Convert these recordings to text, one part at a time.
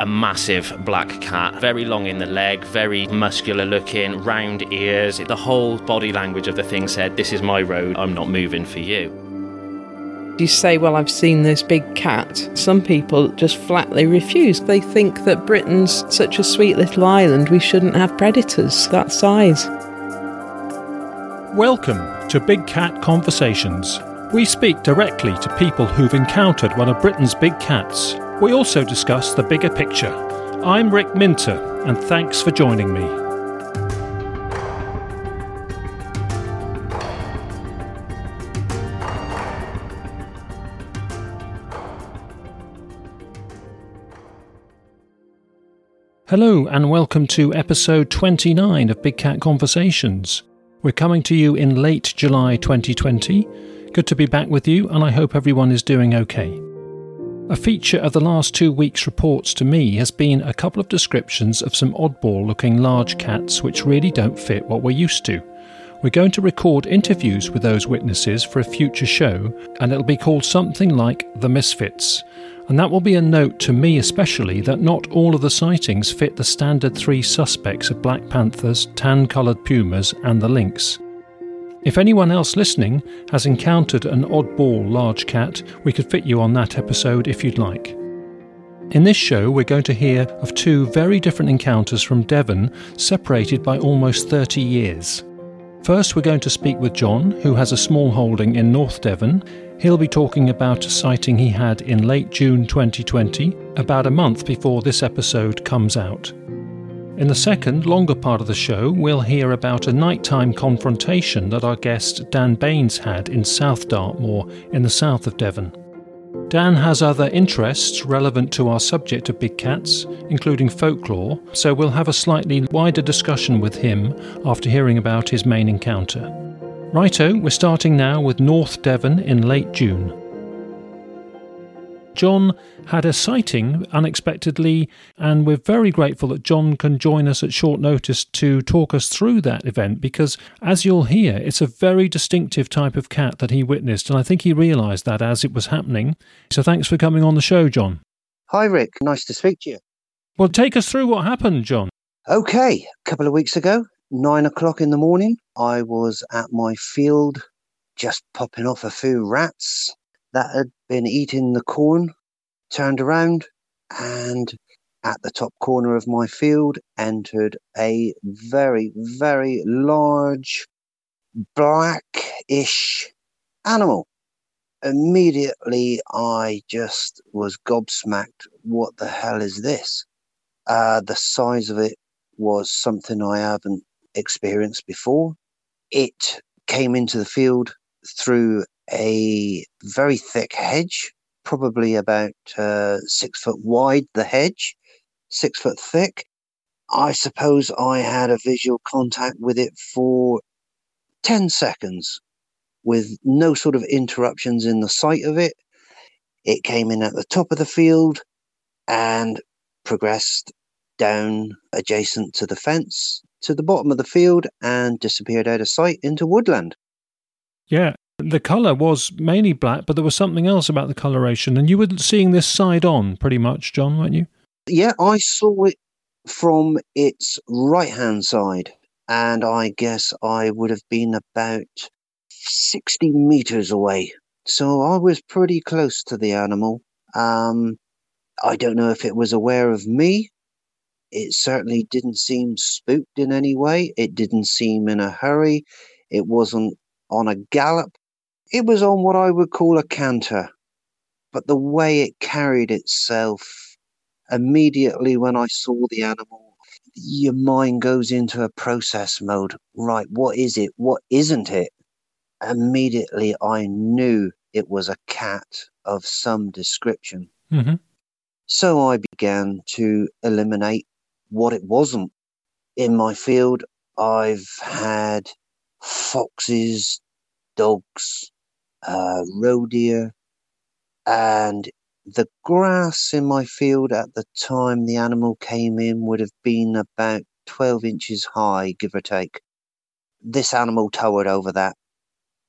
a massive black cat, very long in the leg, very muscular looking, round ears. The whole body language of the thing said, This is my road, I'm not moving for you. You say, Well, I've seen this big cat. Some people just flatly refuse. They think that Britain's such a sweet little island, we shouldn't have predators that size. Welcome to Big Cat Conversations. We speak directly to people who've encountered one of Britain's big cats. We also discuss the bigger picture. I'm Rick Minter, and thanks for joining me. Hello, and welcome to episode 29 of Big Cat Conversations. We're coming to you in late July 2020. Good to be back with you, and I hope everyone is doing okay. A feature of the last two weeks' reports to me has been a couple of descriptions of some oddball looking large cats which really don't fit what we're used to. We're going to record interviews with those witnesses for a future show, and it'll be called something like The Misfits. And that will be a note to me especially that not all of the sightings fit the standard three suspects of black panthers, tan coloured pumas, and the lynx. If anyone else listening has encountered an oddball large cat, we could fit you on that episode if you'd like. In this show, we're going to hear of two very different encounters from Devon, separated by almost 30 years. First, we're going to speak with John, who has a small holding in North Devon. He'll be talking about a sighting he had in late June 2020, about a month before this episode comes out. In the second, longer part of the show, we'll hear about a nighttime confrontation that our guest Dan Baines had in South Dartmoor, in the south of Devon. Dan has other interests relevant to our subject of big cats, including folklore, so we'll have a slightly wider discussion with him after hearing about his main encounter. Righto, we're starting now with North Devon in late June. John had a sighting unexpectedly, and we're very grateful that John can join us at short notice to talk us through that event because, as you'll hear, it's a very distinctive type of cat that he witnessed, and I think he realised that as it was happening. So thanks for coming on the show, John. Hi, Rick. Nice to speak to you. Well, take us through what happened, John. Okay, a couple of weeks ago, nine o'clock in the morning, I was at my field just popping off a few rats that had been eating the corn, turned around, and at the top corner of my field entered a very, very large blackish animal. Immediately, I just was gobsmacked. What the hell is this? Uh, the size of it was something I haven't experienced before. It came into the field through a very thick hedge, probably about uh, six foot wide, the hedge, six foot thick. I suppose I had a visual contact with it for 10 seconds with no sort of interruptions in the sight of it. It came in at the top of the field and progressed down adjacent to the fence to the bottom of the field and disappeared out of sight into woodland. Yeah, the colour was mainly black, but there was something else about the coloration. And you were seeing this side on pretty much, John, weren't you? Yeah, I saw it from its right hand side. And I guess I would have been about 60 meters away. So I was pretty close to the animal. Um, I don't know if it was aware of me. It certainly didn't seem spooked in any way. It didn't seem in a hurry. It wasn't on a gallop. It was on what I would call a canter, but the way it carried itself immediately when I saw the animal, your mind goes into a process mode. Right, what is it? What isn't it? Immediately, I knew it was a cat of some description. Mm-hmm. So I began to eliminate what it wasn't. In my field, I've had foxes, dogs, uh, roe deer, and the grass in my field at the time the animal came in would have been about 12 inches high, give or take. This animal towered over that,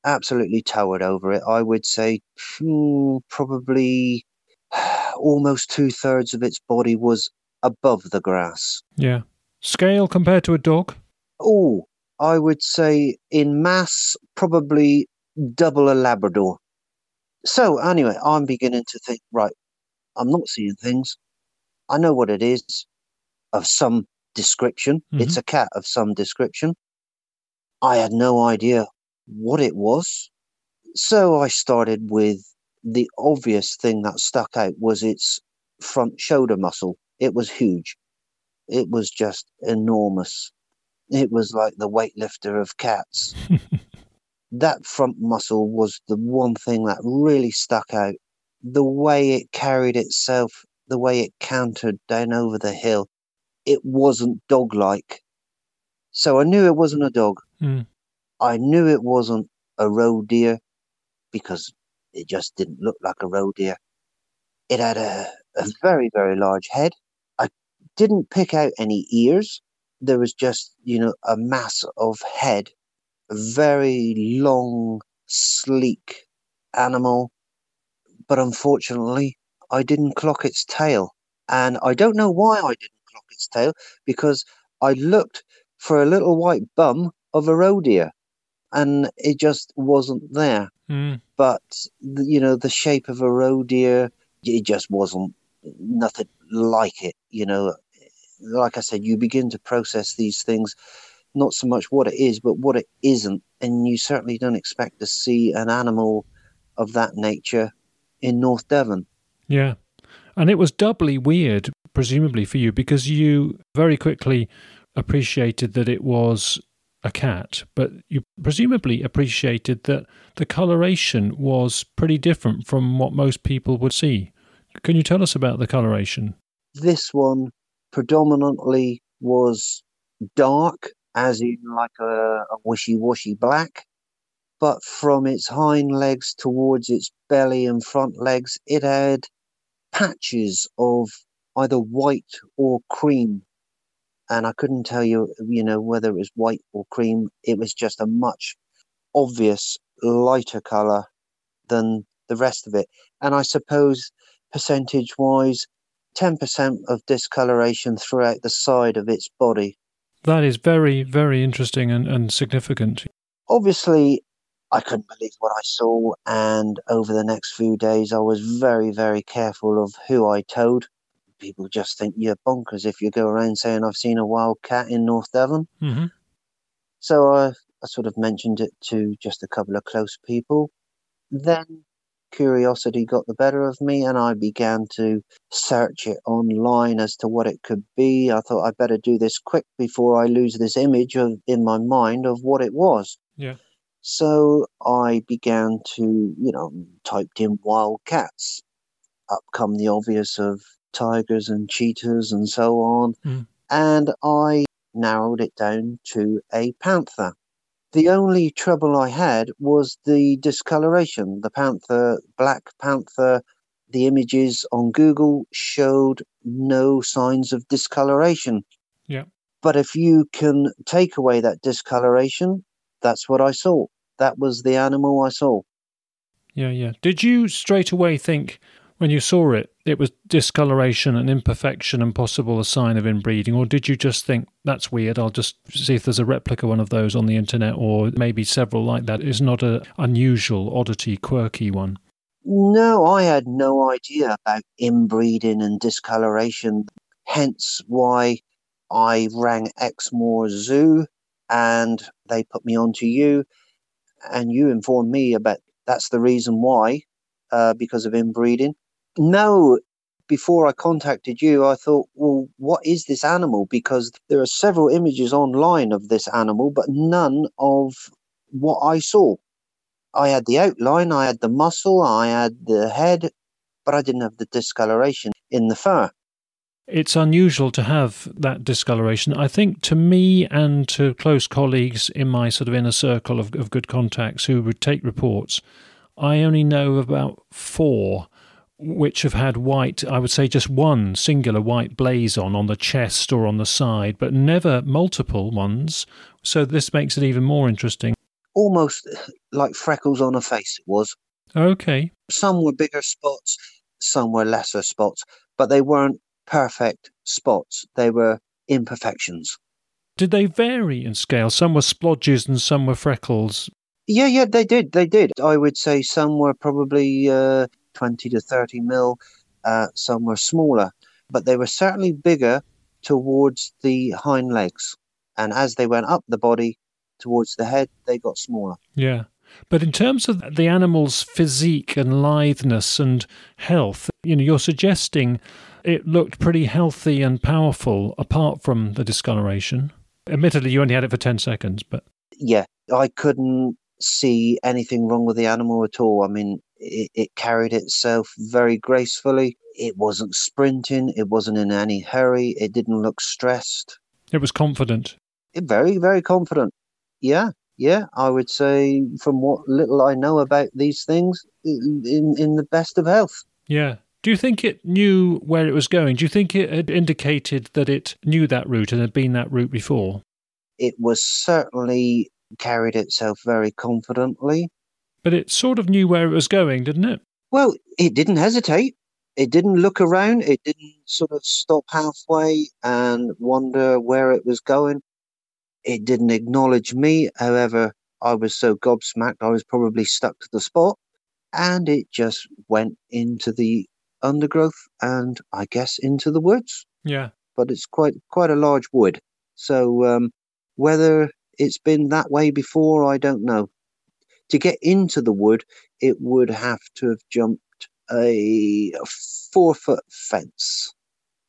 absolutely towered over it. I would say hmm, probably almost two thirds of its body was above the grass. Yeah. Scale compared to a dog? Oh, I would say in mass, probably double a Labrador. So, anyway, I'm beginning to think right, I'm not seeing things. I know what it is of some description. Mhm. It's a cat of some description. I had no idea what it was. So I started with the obvious thing that stuck out was its front shoulder muscle. It was huge. It was just enormous. It was like the weightlifter of cats. that front muscle was the one thing that really stuck out. The way it carried itself, the way it cantered down over the hill, it wasn't dog like. So I knew it wasn't a dog. Mm. I knew it wasn't a roe deer because it just didn't look like a roe deer. It had a, a very, very large head. I didn't pick out any ears. There was just, you know, a mass of head, a very long, sleek animal. But unfortunately, I didn't clock its tail. And I don't know why I didn't clock its tail because I looked for a little white bum of a roe deer and it just wasn't there. Mm. But, you know, the shape of a roe deer, it just wasn't nothing like it. You know, like I said, you begin to process these things, not so much what it is, but what it isn't. And you certainly don't expect to see an animal of that nature in North Devon. Yeah. And it was doubly weird, presumably for you, because you very quickly appreciated that it was a cat, but you presumably appreciated that the coloration was pretty different from what most people would see. Can you tell us about the coloration? This one predominantly was dark, as in like a, a wishy washy black. But from its hind legs towards its belly and front legs, it had patches of either white or cream. And I couldn't tell you, you know, whether it was white or cream. It was just a much obvious lighter color than the rest of it. And I suppose percentage wise, 10% of discoloration throughout the side of its body. That is very, very interesting and, and significant. Obviously, I couldn't believe what I saw, and over the next few days, I was very, very careful of who I told. People just think you're bonkers if you go around saying I've seen a wild cat in North Devon. hmm So I, I sort of mentioned it to just a couple of close people. Then curiosity got the better of me, and I began to search it online as to what it could be. I thought I'd better do this quick before I lose this image of in my mind of what it was. Yeah. So I began to, you know, typed in wild cats. Up come the obvious of tigers and cheetahs and so on. Mm. And I narrowed it down to a panther. The only trouble I had was the discoloration. The panther, black panther, the images on Google showed no signs of discoloration. Yeah. But if you can take away that discoloration, that's what I saw. That was the animal I saw. Yeah, yeah. Did you straight away think when you saw it, it was discoloration and imperfection and possible a sign of inbreeding? Or did you just think, that's weird, I'll just see if there's a replica one of those on the internet or maybe several like that? It's not a unusual, oddity, quirky one. No, I had no idea about inbreeding and discoloration. Hence why I rang Exmoor Zoo and they put me on to you and you informed me about that's the reason why, uh, because of inbreeding. No, before I contacted you, I thought, well, what is this animal? Because there are several images online of this animal, but none of what I saw. I had the outline, I had the muscle, I had the head, but I didn't have the discoloration in the fur. It's unusual to have that discoloration. I think to me and to close colleagues in my sort of inner circle of, of good contacts who would take reports, I only know about four which have had white, I would say just one singular white blaze on on the chest or on the side, but never multiple ones. So this makes it even more interesting. Almost like freckles on a face, it was. Okay. Some were bigger spots, some were lesser spots, but they weren't perfect spots. They were imperfections. Did they vary in scale? Some were splodges and some were freckles. Yeah, yeah, they did. They did. I would say some were probably uh, 20 to 30 mil, uh, some were smaller, but they were certainly bigger towards the hind legs. And as they went up the body towards the head, they got smaller. Yeah. But in terms of the animal's physique and litheness and health, you know, you're suggesting it looked pretty healthy and powerful apart from the discoloration. Admittedly, you only had it for 10 seconds, but. Yeah, I couldn't see anything wrong with the animal at all. I mean, it, it carried itself very gracefully. It wasn't sprinting, it wasn't in any hurry, it didn't look stressed. It was confident. It, very, very confident. Yeah, yeah, I would say from what little I know about these things, in, in the best of health. Yeah. Do you think it knew where it was going? Do you think it had indicated that it knew that route and had been that route before? It was certainly carried itself very confidently. But it sort of knew where it was going, didn't it? Well, it didn't hesitate. It didn't look around. It didn't sort of stop halfway and wonder where it was going. It didn't acknowledge me. However, I was so gobsmacked, I was probably stuck to the spot. And it just went into the undergrowth and I guess into the woods. Yeah. But it's quite quite a large wood. So um, whether it's been that way before, I don't know. To get into the wood, it would have to have jumped a four foot fence,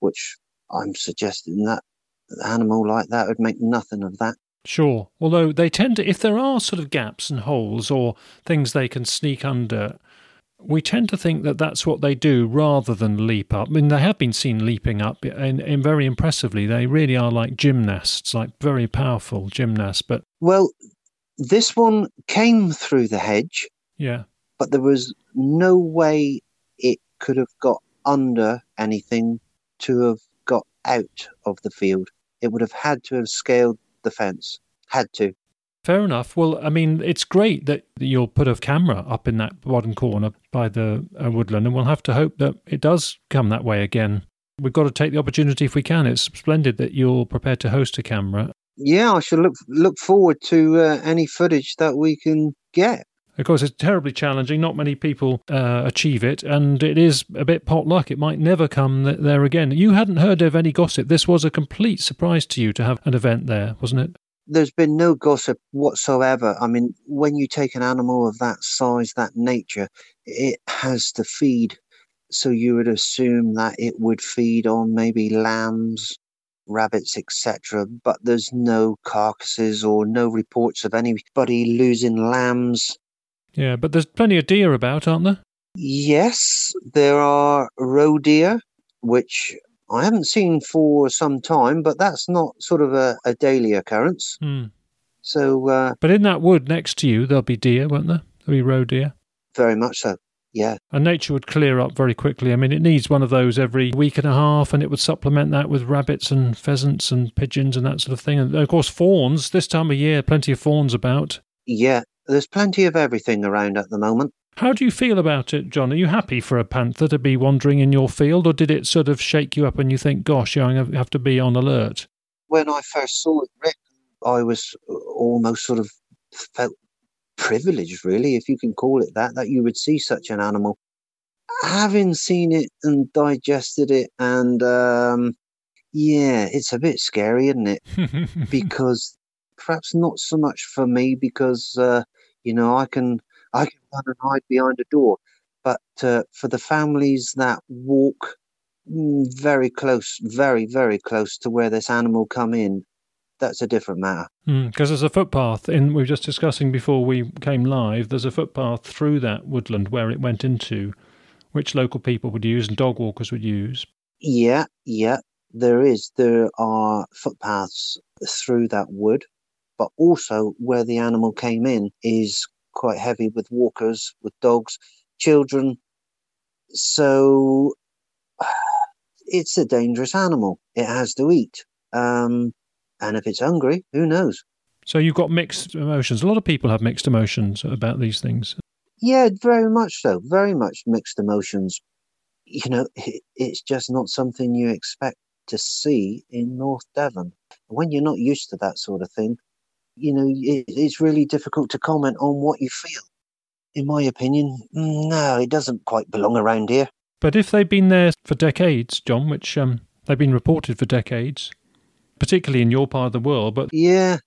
which I'm suggesting that an animal like that would make nothing of that. Sure. Although they tend to, if there are sort of gaps and holes or things they can sneak under, we tend to think that that's what they do rather than leap up. I mean, they have been seen leaping up and, and very impressively. They really are like gymnasts, like very powerful gymnasts. But well, this one came through the hedge. Yeah. But there was no way it could have got under anything to have got out of the field. It would have had to have scaled the fence. Had to. Fair enough. Well, I mean, it's great that you'll put a camera up in that bottom corner by the uh, woodland, and we'll have to hope that it does come that way again. We've got to take the opportunity if we can. It's splendid that you're prepared to host a camera. Yeah, I should look look forward to uh, any footage that we can get. Of course, it's terribly challenging. Not many people uh, achieve it, and it is a bit pot luck. It might never come there again. You hadn't heard of any gossip. This was a complete surprise to you to have an event there, wasn't it? There's been no gossip whatsoever. I mean, when you take an animal of that size, that nature, it has to feed. So you would assume that it would feed on maybe lambs, rabbits, etc. But there's no carcasses or no reports of anybody losing lambs. Yeah, but there's plenty of deer about, aren't there? Yes, there are roe deer, which I haven't seen for some time, but that's not sort of a, a daily occurrence. Hmm. So, uh, but in that wood next to you, there'll be deer, won't there? There'll be roe deer. Very much so. Yeah. And nature would clear up very quickly. I mean, it needs one of those every week and a half, and it would supplement that with rabbits and pheasants and pigeons and that sort of thing. And of course, fawns. This time of year, plenty of fawns about. Yeah, there's plenty of everything around at the moment. How do you feel about it, John? Are you happy for a panther to be wandering in your field, or did it sort of shake you up and you think, gosh, I have to be on alert? When I first saw it, Rick, I was almost sort of felt privileged, really, if you can call it that, that you would see such an animal. Having seen it and digested it, and um, yeah, it's a bit scary, isn't it? because perhaps not so much for me, because uh, you know I can I can run and hide behind a door. But uh, for the families that walk mm, very close, very, very close to where this animal come in, that's a different matter. Because mm, there's a footpath, in we were just discussing before we came live, there's a footpath through that woodland where it went into, which local people would use and dog walkers would use. Yeah, yeah, there is. There are footpaths through that wood, but also where the animal came in is quite heavy with walkers, with dogs, children. So it's a dangerous animal. It has to eat. Um, and if it's hungry, who knows? So you've got mixed emotions. A lot of people have mixed emotions about these things. Yeah, very much so. Very much mixed emotions. You know, it, it's just not something you expect to see in North Devon. When you're not used to that sort of thing, you know, it, it's really difficult to comment on what you feel. In my opinion, no, it doesn't quite belong around here. But if they've been there for decades, John, which um, they've been reported for decades, particularly in your part of the world, but yeah,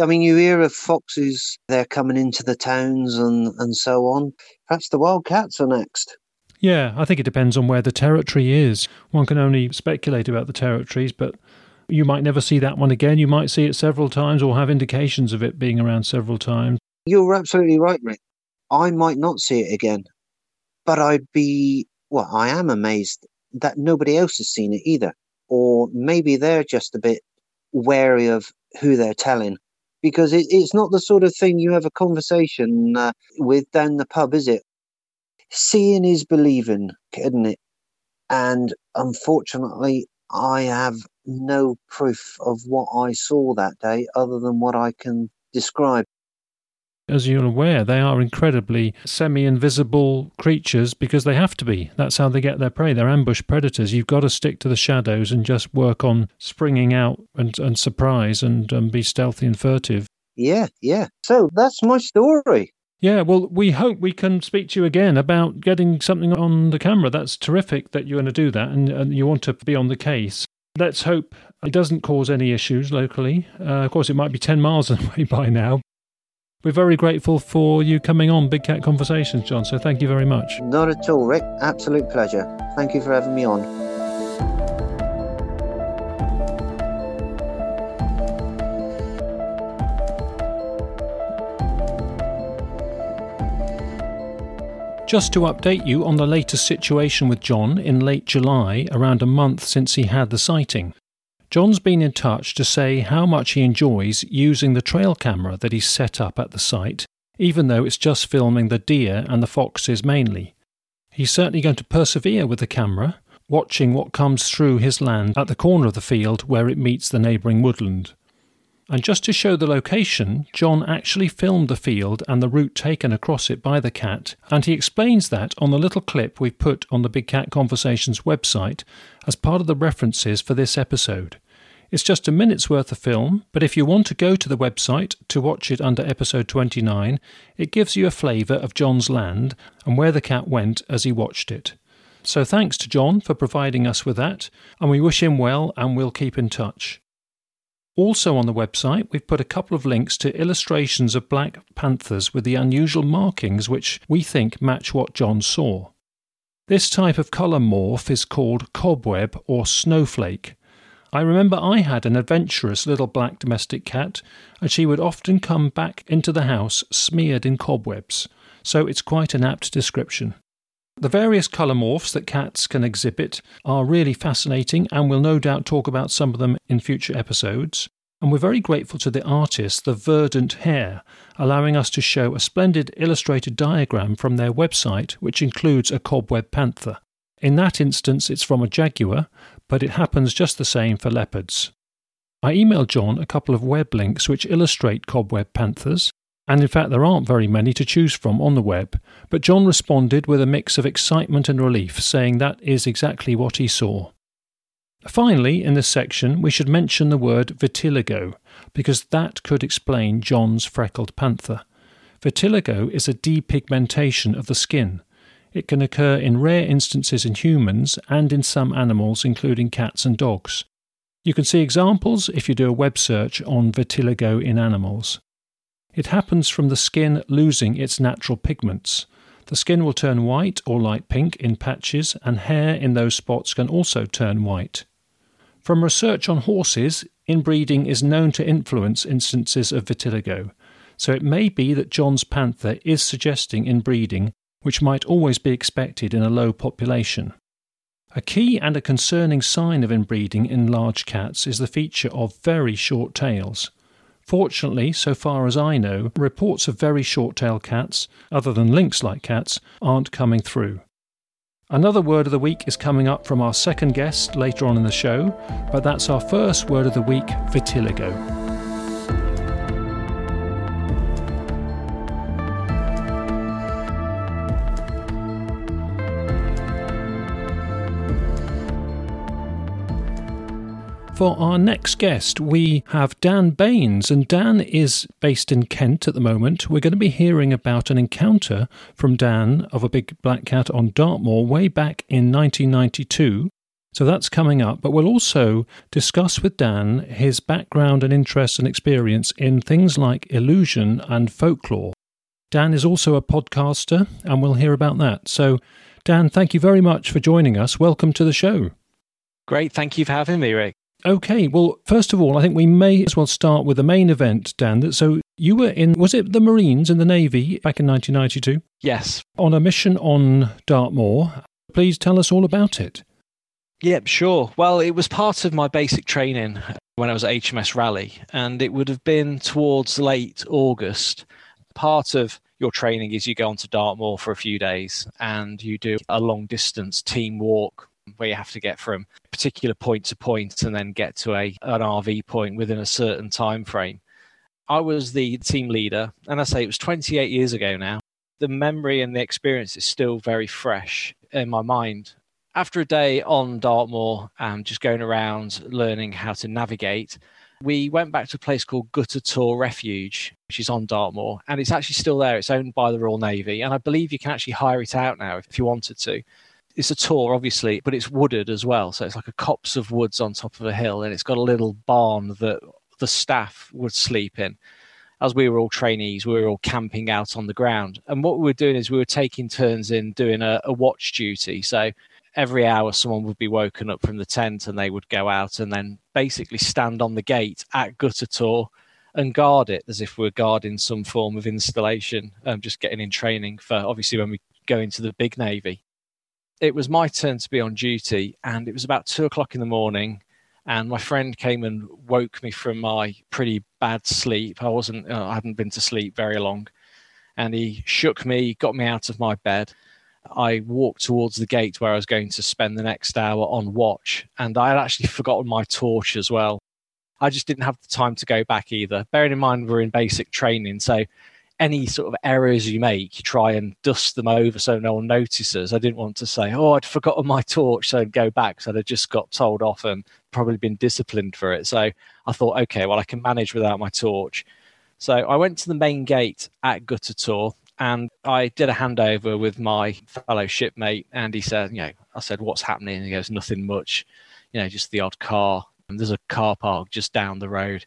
I mean, you hear of foxes, they're coming into the towns and, and so on. Perhaps the wildcats are next. Yeah, I think it depends on where the territory is. One can only speculate about the territories, but you might never see that one again. You might see it several times or have indications of it being around several times. You're absolutely right, Rick. I might not see it again, but I'd be, well, I am amazed that nobody else has seen it either. Or maybe they're just a bit wary of who they're telling because it, it's not the sort of thing you have a conversation uh, with down the pub, is it? Seeing is believing, isn't it? And unfortunately, I have no proof of what I saw that day other than what I can describe as you're aware, they are incredibly semi invisible creatures because they have to be. That's how they get their prey. They're ambush predators. You've got to stick to the shadows and just work on springing out and, and surprise and um, be stealthy and furtive. Yeah, yeah. So that's my story. Yeah, well, we hope we can speak to you again about getting something on the camera. That's terrific that you're going to do that and, and you want to be on the case. Let's hope it doesn't cause any issues locally. Uh, of course, it might be 10 miles away by now, we're very grateful for you coming on Big Cat Conversations, John. So thank you very much. Not at all, Rick. Absolute pleasure. Thank you for having me on. Just to update you on the latest situation with John in late July, around a month since he had the sighting. John's been in touch to say how much he enjoys using the trail camera that he's set up at the site, even though it's just filming the deer and the foxes mainly. He's certainly going to persevere with the camera, watching what comes through his land at the corner of the field where it meets the neighbouring woodland. And just to show the location, John actually filmed the field and the route taken across it by the cat, and he explains that on the little clip we've put on the Big Cat Conversations website as part of the references for this episode. It's just a minute's worth of film, but if you want to go to the website to watch it under episode 29, it gives you a flavour of John's land and where the cat went as he watched it. So thanks to John for providing us with that, and we wish him well and we'll keep in touch. Also on the website, we've put a couple of links to illustrations of black panthers with the unusual markings which we think match what John saw. This type of colour morph is called cobweb or snowflake, I remember I had an adventurous little black domestic cat, and she would often come back into the house smeared in cobwebs, so it's quite an apt description. The various colour morphs that cats can exhibit are really fascinating, and we'll no doubt talk about some of them in future episodes. And we're very grateful to the artist, The Verdant Hare, allowing us to show a splendid illustrated diagram from their website, which includes a cobweb panther. In that instance, it's from a jaguar, but it happens just the same for leopards. I emailed John a couple of web links which illustrate cobweb panthers, and in fact there aren't very many to choose from on the web, but John responded with a mix of excitement and relief, saying that is exactly what he saw. Finally, in this section, we should mention the word vitiligo, because that could explain John's freckled panther. Vitiligo is a depigmentation of the skin, it can occur in rare instances in humans and in some animals, including cats and dogs. You can see examples if you do a web search on vitiligo in animals. It happens from the skin losing its natural pigments. The skin will turn white or light pink in patches, and hair in those spots can also turn white. From research on horses, inbreeding is known to influence instances of vitiligo, so it may be that John's panther is suggesting inbreeding which might always be expected in a low population. A key and a concerning sign of inbreeding in large cats is the feature of very short tails. Fortunately, so far as I know, reports of very short tailed cats, other than lynx like cats, aren't coming through. Another word of the week is coming up from our second guest later on in the show, but that's our first word of the week vitiligo. For our next guest, we have Dan Baines, and Dan is based in Kent at the moment. We're going to be hearing about an encounter from Dan of a big black cat on Dartmoor way back in 1992. So that's coming up, but we'll also discuss with Dan his background and interest and experience in things like illusion and folklore. Dan is also a podcaster, and we'll hear about that. So, Dan, thank you very much for joining us. Welcome to the show. Great. Thank you for having me, Rick. Okay, well, first of all, I think we may as well start with the main event, Dan. So you were in, was it the Marines in the Navy back in 1992? Yes. On a mission on Dartmoor. Please tell us all about it. Yep, sure. Well, it was part of my basic training when I was at HMS Raleigh, and it would have been towards late August. Part of your training is you go on to Dartmoor for a few days and you do a long distance team walk where you have to get from particular point to point and then get to a an RV point within a certain time frame. I was the team leader, and I say it was 28 years ago now. The memory and the experience is still very fresh in my mind. After a day on Dartmoor, and just going around learning how to navigate, we went back to a place called Gutter Tor Refuge, which is on Dartmoor, and it's actually still there. It's owned by the Royal Navy, and I believe you can actually hire it out now if you wanted to it's a tor, obviously, but it's wooded as well. So it's like a copse of woods on top of a hill, and it's got a little barn that the staff would sleep in. As we were all trainees, we were all camping out on the ground. And what we were doing is we were taking turns in doing a, a watch duty. So every hour, someone would be woken up from the tent and they would go out and then basically stand on the gate at Gutter Tor and guard it as if we we're guarding some form of installation, um, just getting in training for obviously when we go into the big Navy it was my turn to be on duty, and it was about two o'clock in the morning. And my friend came and woke me from my pretty bad sleep. I wasn't, uh, I hadn't been to sleep very long. And he shook me, got me out of my bed. I walked towards the gate where I was going to spend the next hour on watch. And I had actually forgotten my torch as well. I just didn't have the time to go back either. Bearing in mind, we're in basic training. So any sort of errors you make, you try and dust them over so no one notices. I didn't want to say, oh, I'd forgotten my torch, so I'd go back. So I'd just got told off and probably been disciplined for it. So I thought, okay, well, I can manage without my torch. So I went to the main gate at Gutter Tor and I did a handover with my fellow shipmate. And he said, you know, I said, what's happening? And he goes, nothing much, you know, just the odd car. And there's a car park just down the road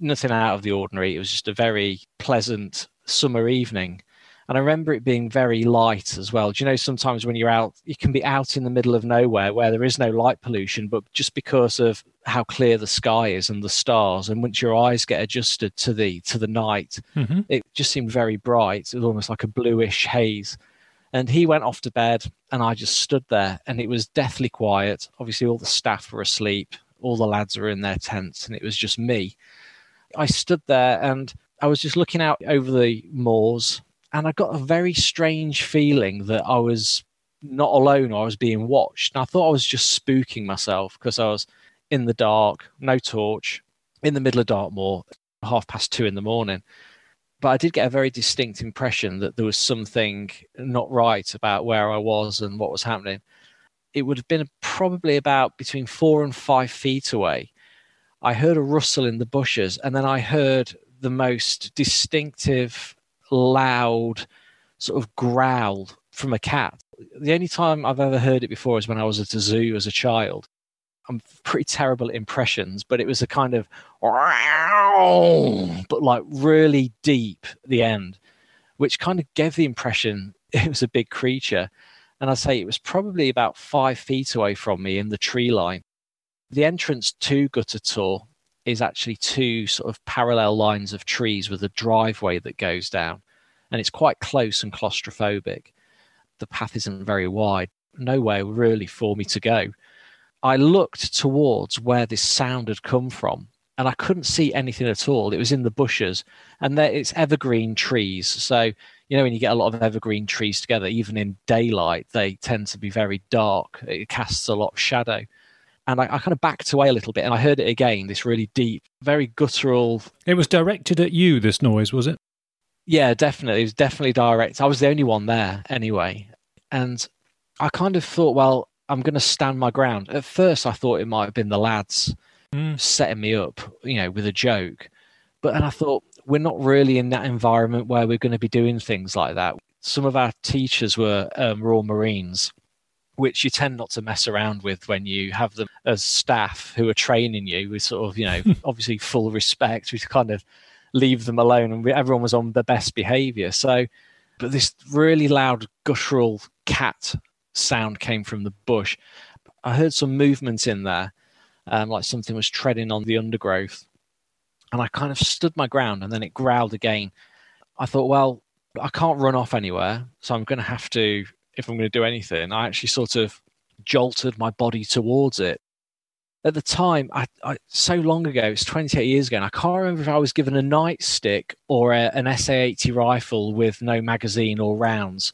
nothing out of the ordinary. It was just a very pleasant summer evening. And I remember it being very light as well. Do you know, sometimes when you're out, you can be out in the middle of nowhere where there is no light pollution, but just because of how clear the sky is and the stars, and once your eyes get adjusted to the to the night, mm-hmm. it just seemed very bright. It was almost like a bluish haze. And he went off to bed, and I just stood there, and it was deathly quiet. Obviously, all the staff were asleep, all the lads were in their tents, and it was just me. I stood there and I was just looking out over the moors and I got a very strange feeling that I was not alone or I was being watched. And I thought I was just spooking myself because I was in the dark, no torch, in the middle of Dartmoor, half past two in the morning. But I did get a very distinct impression that there was something not right about where I was and what was happening. It would have been probably about between four and five feet away. I heard a rustle in the bushes, and then I heard the most distinctive, loud sort of growl from a cat. The only time I've ever heard it before is when I was at a zoo as a child. I'm pretty terrible at impressions, but it was a kind of, but like really deep at the end, which kind of gave the impression it was a big creature. And I say it was probably about five feet away from me in the tree line the entrance to Gutter Tor is actually two sort of parallel lines of trees with a driveway that goes down, and it's quite close and claustrophobic. The path isn't very wide, nowhere really for me to go. I looked towards where this sound had come from, and I couldn't see anything at all. It was in the bushes, and there, it's evergreen trees. So, you know, when you get a lot of evergreen trees together, even in daylight, they tend to be very dark. It casts a lot of shadow and I, I, kind of backed away a little bit and I heard it again, this really deep, very guttural. It was directed at you, this noise, was it? Yeah, definitely. It was definitely direct. I was the only one there anyway. And I kind of thought, well, I'm going to stand my ground. At first, I thought it might have been the lads mm. setting me up, you know, with a joke. But and I thought we're not really in that environment where we're going to be doing things like that. Some of our teachers were um, Royal Marines, which you tend not to mess around with when you have them as staff who are training you with sort of, you know, obviously full respect. We kind of leave them alone and we, everyone was on the best behavior. So, but this really loud guttural cat sound came from the bush. I heard some movement in there, um, like something was treading on the undergrowth. And I kind of stood my ground and then it growled again. I thought, well, I can't run off anywhere. So I'm going to have to, if I'm going to do anything, I actually sort of jolted my body towards it. At the time, I, I so long ago, it's 28 years ago, and I can't remember if I was given a nightstick or a, an SA 80 rifle with no magazine or rounds.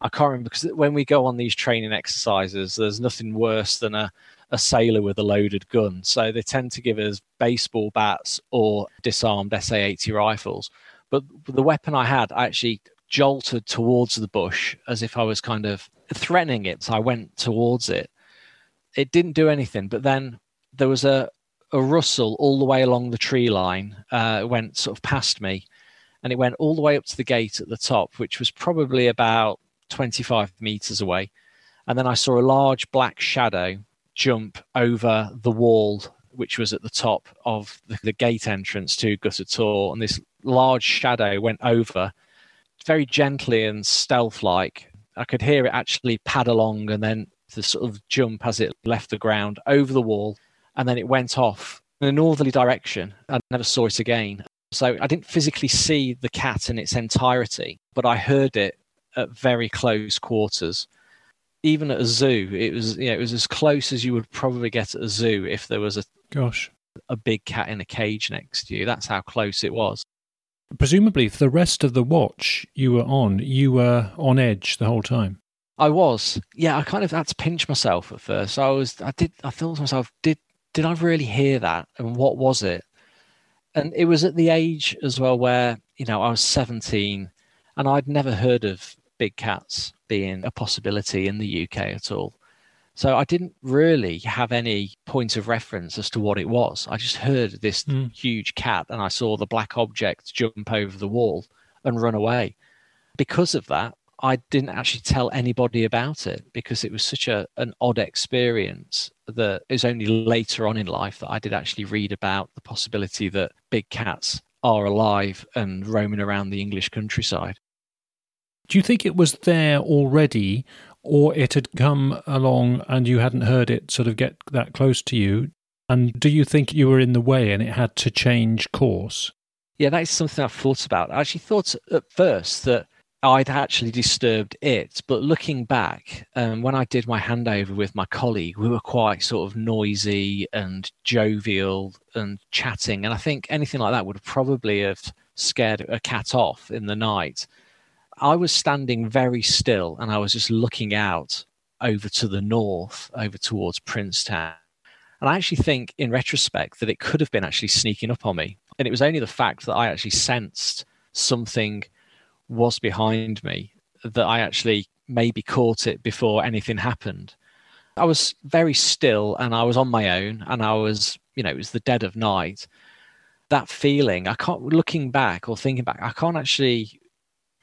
I can't remember because when we go on these training exercises, there's nothing worse than a, a sailor with a loaded gun. So they tend to give us baseball bats or disarmed SA 80 rifles. But the weapon I had, I actually jolted towards the bush as if I was kind of threatening it. So I went towards it. It didn't do anything, but then there was a, a rustle all the way along the tree line. Uh, it went sort of past me and it went all the way up to the gate at the top, which was probably about 25 meters away. And then I saw a large black shadow jump over the wall, which was at the top of the, the gate entrance to Gutter Tor. And this large shadow went over very gently and stealth like. I could hear it actually pad along and then the sort of jump as it left the ground over the wall. And then it went off in a northerly direction. I never saw it again. So I didn't physically see the cat in its entirety, but I heard it at very close quarters. Even at a zoo, it was you know, it was as close as you would probably get at a zoo if there was a gosh a big cat in a cage next to you. That's how close it was. Presumably, for the rest of the watch you were on, you were on edge the whole time. I was, yeah. I kind of had to pinch myself at first. I was, I did, I thought to myself, did did I really hear that, and what was it? And it was at the age as well where you know I was seventeen, and I'd never heard of big cats being a possibility in the UK at all. So I didn't really have any point of reference as to what it was. I just heard this mm. huge cat and I saw the black object jump over the wall and run away. Because of that, I didn't actually tell anybody about it because it was such a, an odd experience that it was only later on in life that I did actually read about the possibility that big cats are alive and roaming around the English countryside. Do you think it was there already, or it had come along and you hadn't heard it sort of get that close to you? And do you think you were in the way and it had to change course? Yeah, that is something I've thought about. I actually thought at first that I'd actually disturbed it, but looking back, um, when I did my handover with my colleague, we were quite sort of noisy and jovial and chatting, and I think anything like that would probably have scared a cat off in the night. I was standing very still and I was just looking out over to the north, over towards Princetown. And I actually think, in retrospect, that it could have been actually sneaking up on me. And it was only the fact that I actually sensed something was behind me that I actually maybe caught it before anything happened. I was very still and I was on my own and I was, you know, it was the dead of night. That feeling, I can't, looking back or thinking back, I can't actually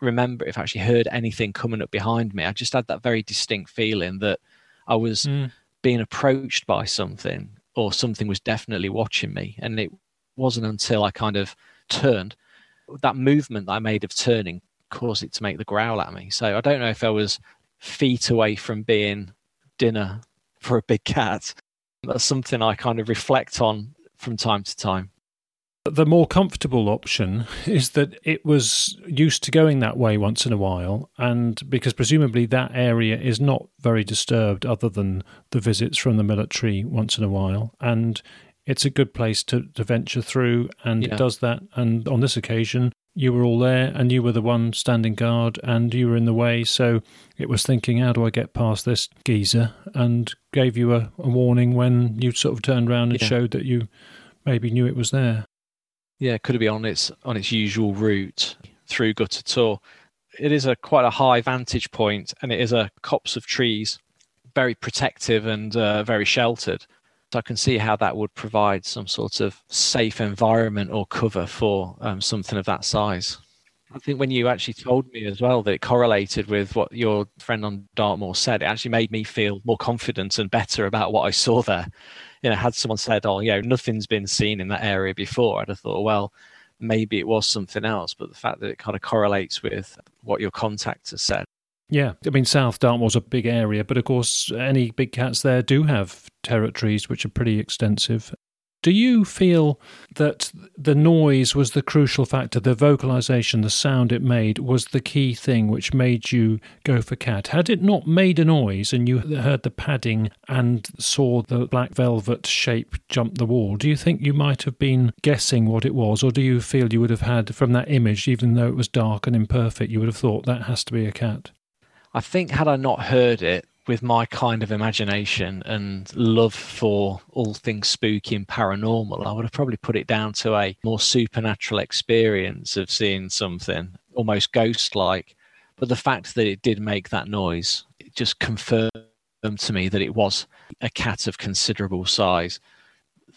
remember if I actually heard anything coming up behind me. I just had that very distinct feeling that I was mm. being approached by something or something was definitely watching me. And it wasn't until I kind of turned that movement that I made of turning caused it to make the growl at me. So I don't know if I was feet away from being dinner for a big cat. That's something I kind of reflect on from time to time. The more comfortable option is that it was used to going that way once in a while, and because presumably that area is not very disturbed other than the visits from the military once in a while, and it's a good place to, to venture through, and yeah. it does that. And on this occasion, you were all there, and you were the one standing guard, and you were in the way, so it was thinking, how do I get past this geezer? And gave you a, a warning when you sort of turned around and yeah. showed that you maybe knew it was there. Yeah, could it be on its on its usual route through Gutter Tor? It is a quite a high vantage point, and it is a copse of trees, very protective and uh, very sheltered. So I can see how that would provide some sort of safe environment or cover for um, something of that size. I think when you actually told me as well that it correlated with what your friend on Dartmoor said, it actually made me feel more confident and better about what I saw there. You know, had someone said, "Oh, you know, nothing's been seen in that area before," I'd have thought, well, maybe it was something else. But the fact that it kind of correlates with what your contact has said yeah, I mean, South Dartmoor's a big area, but of course, any big cats there do have territories which are pretty extensive. Do you feel that the noise was the crucial factor, the vocalization, the sound it made was the key thing which made you go for cat? Had it not made a noise and you heard the padding and saw the black velvet shape jump the wall, do you think you might have been guessing what it was, or do you feel you would have had from that image, even though it was dark and imperfect, you would have thought that has to be a cat? I think had I not heard it with my kind of imagination and love for all things spooky and paranormal, I would have probably put it down to a more supernatural experience of seeing something almost ghost like. But the fact that it did make that noise, it just confirmed to me that it was a cat of considerable size.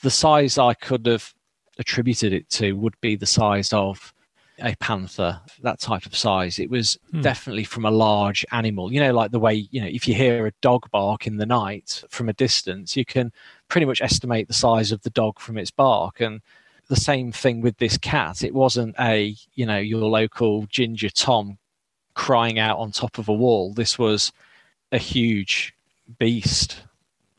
The size I could have attributed it to would be the size of a panther, that type of size. It was hmm. definitely from a large animal. You know, like the way, you know, if you hear a dog bark in the night from a distance, you can pretty much estimate the size of the dog from its bark. And the same thing with this cat. It wasn't a, you know, your local ginger Tom crying out on top of a wall. This was a huge beast,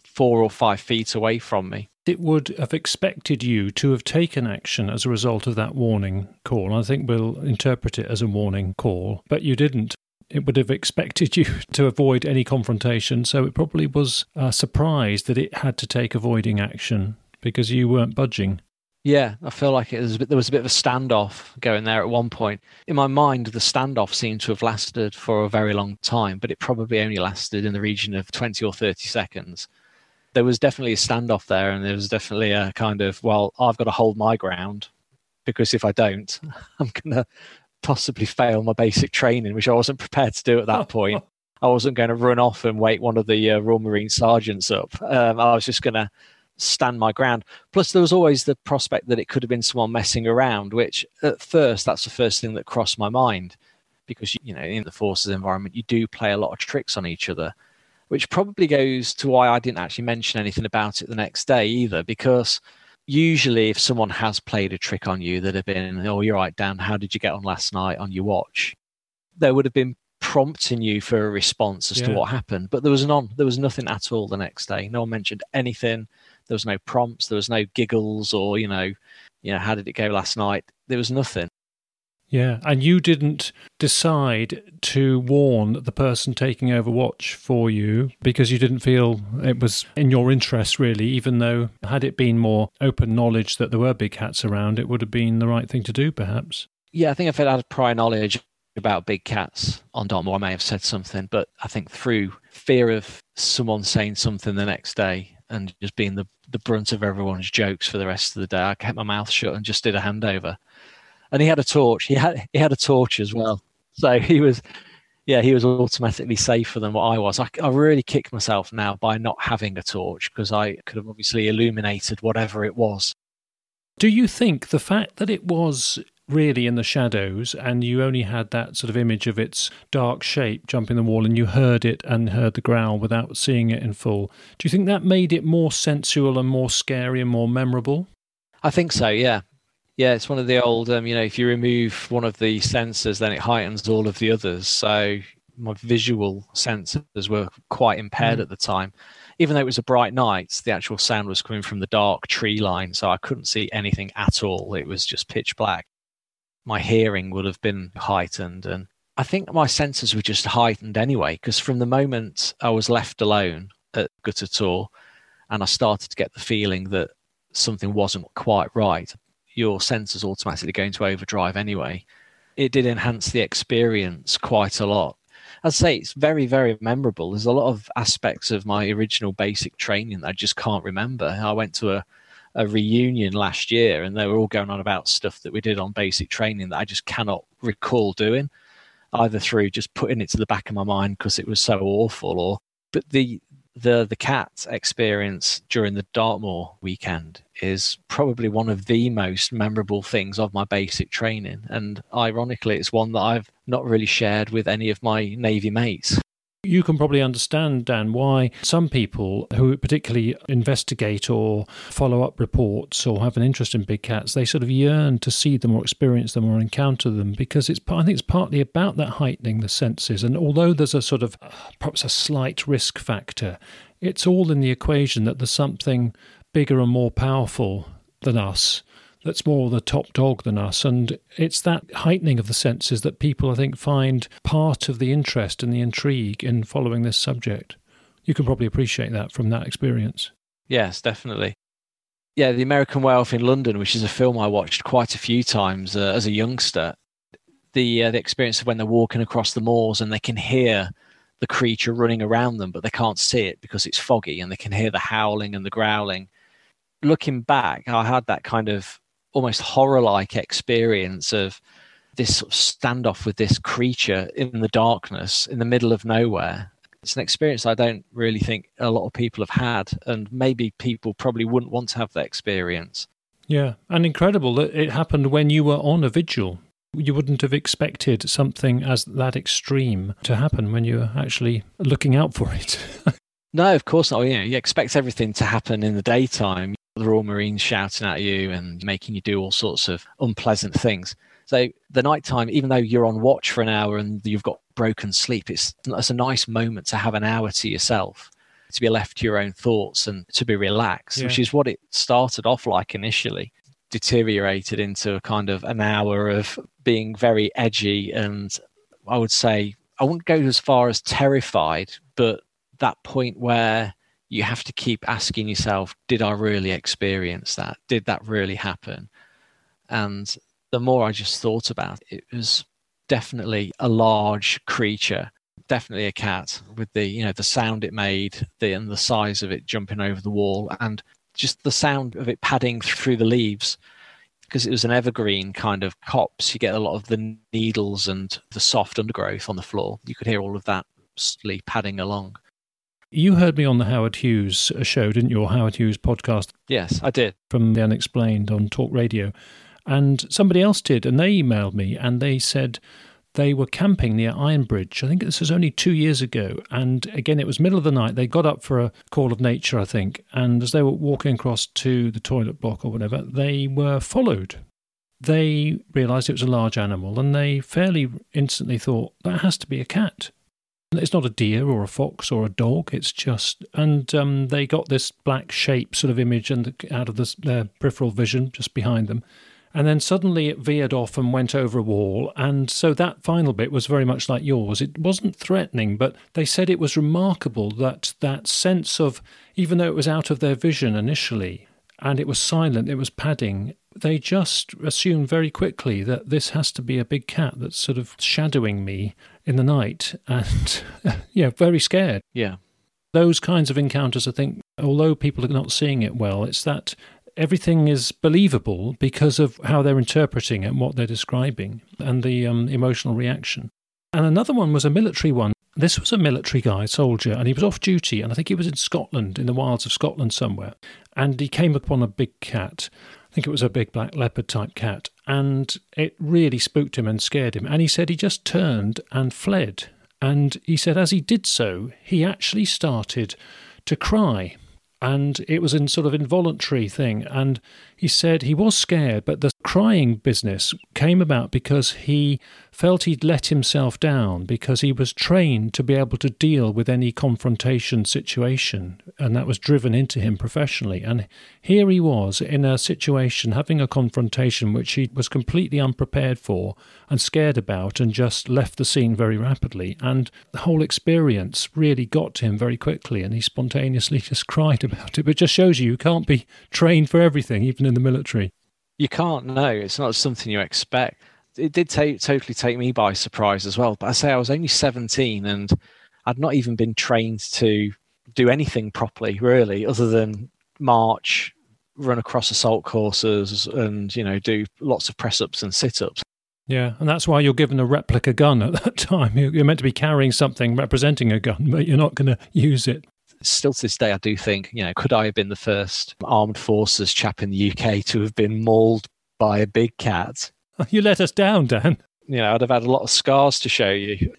four or five feet away from me it would have expected you to have taken action as a result of that warning call. I think we'll interpret it as a warning call, but you didn't. It would have expected you to avoid any confrontation, so it probably was a surprise that it had to take avoiding action because you weren't budging. Yeah, I feel like was bit, there was a bit of a standoff going there at one point. In my mind, the standoff seemed to have lasted for a very long time, but it probably only lasted in the region of 20 or 30 seconds there was definitely a standoff there, and there was definitely a kind of, well, I've got to hold my ground because if I don't, I'm going to possibly fail my basic training, which I wasn't prepared to do at that point. I wasn't going to run off and wake one of the uh, Royal Marine sergeants up. Um, I was just going to stand my ground. Plus, there was always the prospect that it could have been someone messing around, which at first, that's the first thing that crossed my mind. Because, you know, in the forces environment, you do play a lot of tricks on each other which probably goes to why I didn't actually mention anything about it the next day either, because usually if someone has played a trick on you that have been, oh, you're right, Dan, how did you get on last night on your watch? There would have been prompting you for a response as yeah. to what happened, but there was none. There was nothing at all the next day. No one mentioned anything. There was no prompts. There was no giggles or you know, you know, how did it go last night? There was nothing. Yeah, and you didn't decide to warn the person taking over watch for you because you didn't feel it was in your interest, really, even though, had it been more open knowledge that there were big cats around, it would have been the right thing to do, perhaps. Yeah, I think if I'd had prior knowledge about big cats on Dartmoor, I may have said something, but I think through fear of someone saying something the next day and just being the, the brunt of everyone's jokes for the rest of the day, I kept my mouth shut and just did a handover and he had a torch. He had he had a torch as well, so he was, yeah, he was automatically safer than what I was. I, I really kick myself now by not having a torch because I could have obviously illuminated whatever it was. Do you think the fact that it was really in the shadows and you only had that sort of image of its dark shape jumping the wall and you heard it and heard the growl without seeing it in full, do you think that made it more sensual and more scary and more memorable? I think so, yeah. Yeah, it's one of the old, um, you know, if you remove one of the sensors, then it heightens all of the others. So my visual sensors were quite impaired mm. at the time. Even though it was a bright night, the actual sound was coming from the dark tree line, so I couldn't see anything at all. It was just pitch black. My hearing would have been heightened, and I think my senses were just heightened anyway, because from the moment I was left alone at Gutter Tor and I started to get the feeling that something wasn't quite right, your sensors automatically go into overdrive anyway. It did enhance the experience quite a lot. I'd say it's very, very memorable. There's a lot of aspects of my original basic training that I just can't remember. I went to a, a reunion last year and they were all going on about stuff that we did on basic training that I just cannot recall doing, either through just putting it to the back of my mind because it was so awful or but the the the cat experience during the Dartmoor weekend is probably one of the most memorable things of my basic training, and ironically, it's one that I've not really shared with any of my navy mates. You can probably understand, Dan, why some people who particularly investigate or follow up reports or have an interest in big cats, they sort of yearn to see them or experience them or encounter them because it's. I think it's partly about that heightening the senses. And although there's a sort of uh, perhaps a slight risk factor, it's all in the equation that there's something bigger and more powerful than us that's more the top dog than us. And it's that heightening of the senses that people, I think, find part of the interest and the intrigue in following this subject. You can probably appreciate that from that experience. Yes, definitely. Yeah, The American Werewolf in London, which is a film I watched quite a few times uh, as a youngster. The uh, the experience of when they're walking across the moors and they can hear the creature running around them, but they can't see it because it's foggy, and they can hear the howling and the growling. Looking back, I had that kind of almost horror like experience of this sort of standoff with this creature in the darkness in the middle of nowhere. It's an experience I don't really think a lot of people have had, and maybe people probably wouldn't want to have that experience. Yeah, and incredible that it happened when you were on a vigil. You wouldn't have expected something as that extreme to happen when you were actually looking out for it. no, of course not. You know, you expect everything to happen in the daytime the Royal Marines shouting at you and making you do all sorts of unpleasant things. So the nighttime, even though you're on watch for an hour and you've got broken sleep, it's, it's a nice moment to have an hour to yourself, to be left to your own thoughts and to be relaxed, yeah. which is what it started off like initially. Deteriorated into a kind of an hour of being very edgy and I would say I wouldn't go as far as terrified, but that point where you have to keep asking yourself, did I really experience that? Did that really happen? And the more I just thought about it, it was definitely a large creature, definitely a cat with the, you know, the sound it made, the and the size of it jumping over the wall and just the sound of it padding through the leaves because it was an evergreen kind of copse, you get a lot of the needles and the soft undergrowth on the floor. You could hear all of that padding along. You heard me on the Howard Hughes show, didn't you? Or Howard Hughes podcast? Yes, I did. From The Unexplained on Talk Radio. And somebody else did, and they emailed me and they said they were camping near Ironbridge. I think this was only two years ago. And again, it was middle of the night. They got up for a call of nature, I think. And as they were walking across to the toilet block or whatever, they were followed. They realised it was a large animal and they fairly instantly thought, that has to be a cat. It's not a deer or a fox or a dog. It's just, and um, they got this black shape sort of image and out of their peripheral vision just behind them. And then suddenly it veered off and went over a wall. And so that final bit was very much like yours. It wasn't threatening, but they said it was remarkable that that sense of, even though it was out of their vision initially and it was silent, it was padding, they just assume very quickly that this has to be a big cat that's sort of shadowing me in the night and yeah very scared. Yeah. Those kinds of encounters i think although people are not seeing it well it's that everything is believable because of how they're interpreting it and what they're describing and the um, emotional reaction. And another one was a military one. This was a military guy soldier and he was off duty and i think he was in scotland in the wilds of scotland somewhere. And he came upon a big cat think it was a big black leopard type cat, and it really spooked him and scared him. And he said he just turned and fled. And he said as he did so, he actually started to cry and it was in sort of involuntary thing and he said he was scared but the crying business came about because he felt he'd let himself down because he was trained to be able to deal with any confrontation situation and that was driven into him professionally. And here he was in a situation having a confrontation which he was completely unprepared for and scared about and just left the scene very rapidly. And the whole experience really got to him very quickly and he spontaneously just cried about it. But it just shows you you can't be trained for everything even in the military you can't know. It's not something you expect. It did take, totally take me by surprise as well. But I say I was only 17 and I'd not even been trained to do anything properly, really, other than march, run across assault courses, and you know do lots of press ups and sit ups. Yeah, and that's why you're given a replica gun at that time. You're meant to be carrying something representing a gun, but you're not going to use it. Still to this day, I do think, you know, could I have been the first armed forces chap in the UK to have been mauled by a big cat? You let us down, Dan. You know, I'd have had a lot of scars to show you.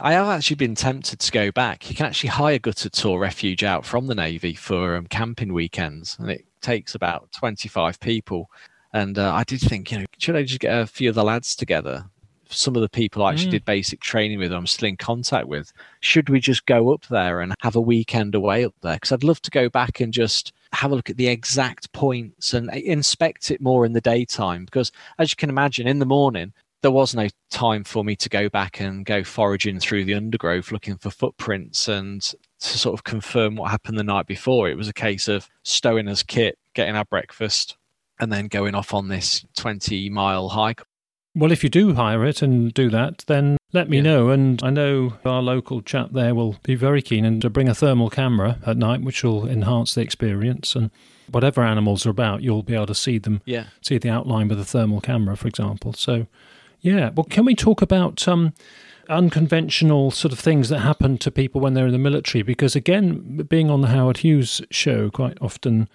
I have actually been tempted to go back. You can actually hire Gutter Tor Refuge out from the Navy for um, camping weekends, and it takes about 25 people. And uh, I did think, you know, should I just get a few of the lads together? Some of the people I actually mm. did basic training with, I'm still in contact with. Should we just go up there and have a weekend away up there? Because I'd love to go back and just have a look at the exact points and inspect it more in the daytime. Because as you can imagine, in the morning, there was no time for me to go back and go foraging through the undergrowth looking for footprints and to sort of confirm what happened the night before. It was a case of stowing us kit, getting our breakfast, and then going off on this 20 mile hike. Well, if you do hire it and do that, then let me yeah. know. And I know our local chap there will be very keen and to bring a thermal camera at night, which will enhance the experience. And whatever animals are about, you'll be able to see them, yeah. see the outline with a thermal camera, for example. So yeah. Well, can we talk about um, unconventional sort of things that happen to people when they're in the military? Because again, being on the Howard Hughes show quite often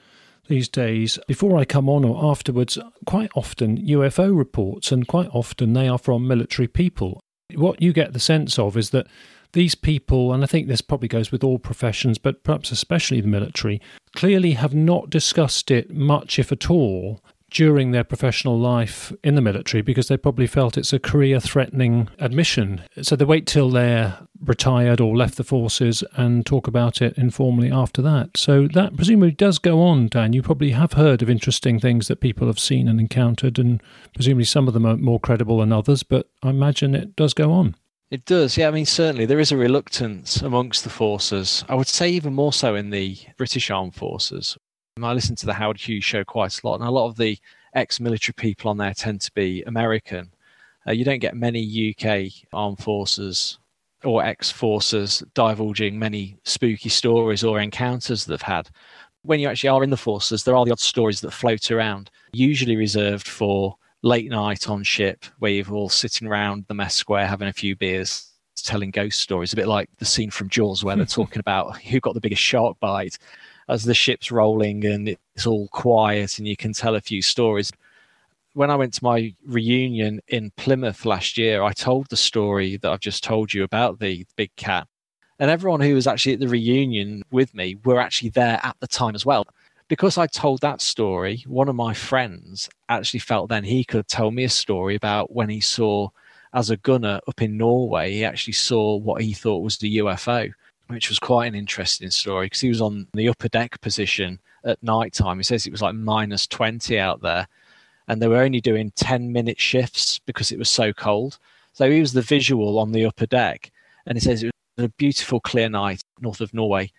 these days, before I come on or afterwards, quite often UFO reports, and quite often they are from military people. What you get the sense of is that these people, and I think this probably goes with all professions, but perhaps especially the military, clearly have not discussed it much, if at all, during their professional life in the military because they probably felt it's a career threatening admission. So they wait till they're retired or left the forces and talk about it informally after that. So that presumably does go on, Dan. You probably have heard of interesting things that people have seen and encountered, and presumably some of them are more credible than others, but I imagine it does go on. It does, yeah. I mean, certainly there is a reluctance amongst the forces. I would say even more so in the British Armed Forces, I listen to the Howard Hughes show quite a lot, and a lot of the ex-military people on there tend to be American. Uh, you don't get many UK armed forces or ex-forces divulging many spooky stories or encounters they've had. When you actually are in the forces, there are the odd stories that float around, usually reserved for late night on ship, where you're all sitting around the mess square having a few beers, telling ghost stories, a bit like the scene from Jaws where they're talking about who got the biggest shark bite as the ship's rolling and it's all quiet and you can tell a few stories. When I went to my reunion in Plymouth last year, I told the story that I've just told you about the big cat. And everyone who was actually at the reunion with me were actually there at the time as well. Because I told that story, one of my friends actually felt then he could tell me a story about when he saw, as a gunner up in Norway, he actually saw what he thought was the UFO which was quite an interesting story because he was on the upper deck position at night time. He says it was like minus 20 out there and they were only doing 10 minute shifts because it was so cold. So he was the visual on the upper deck and he says it was a beautiful clear night north of Norway.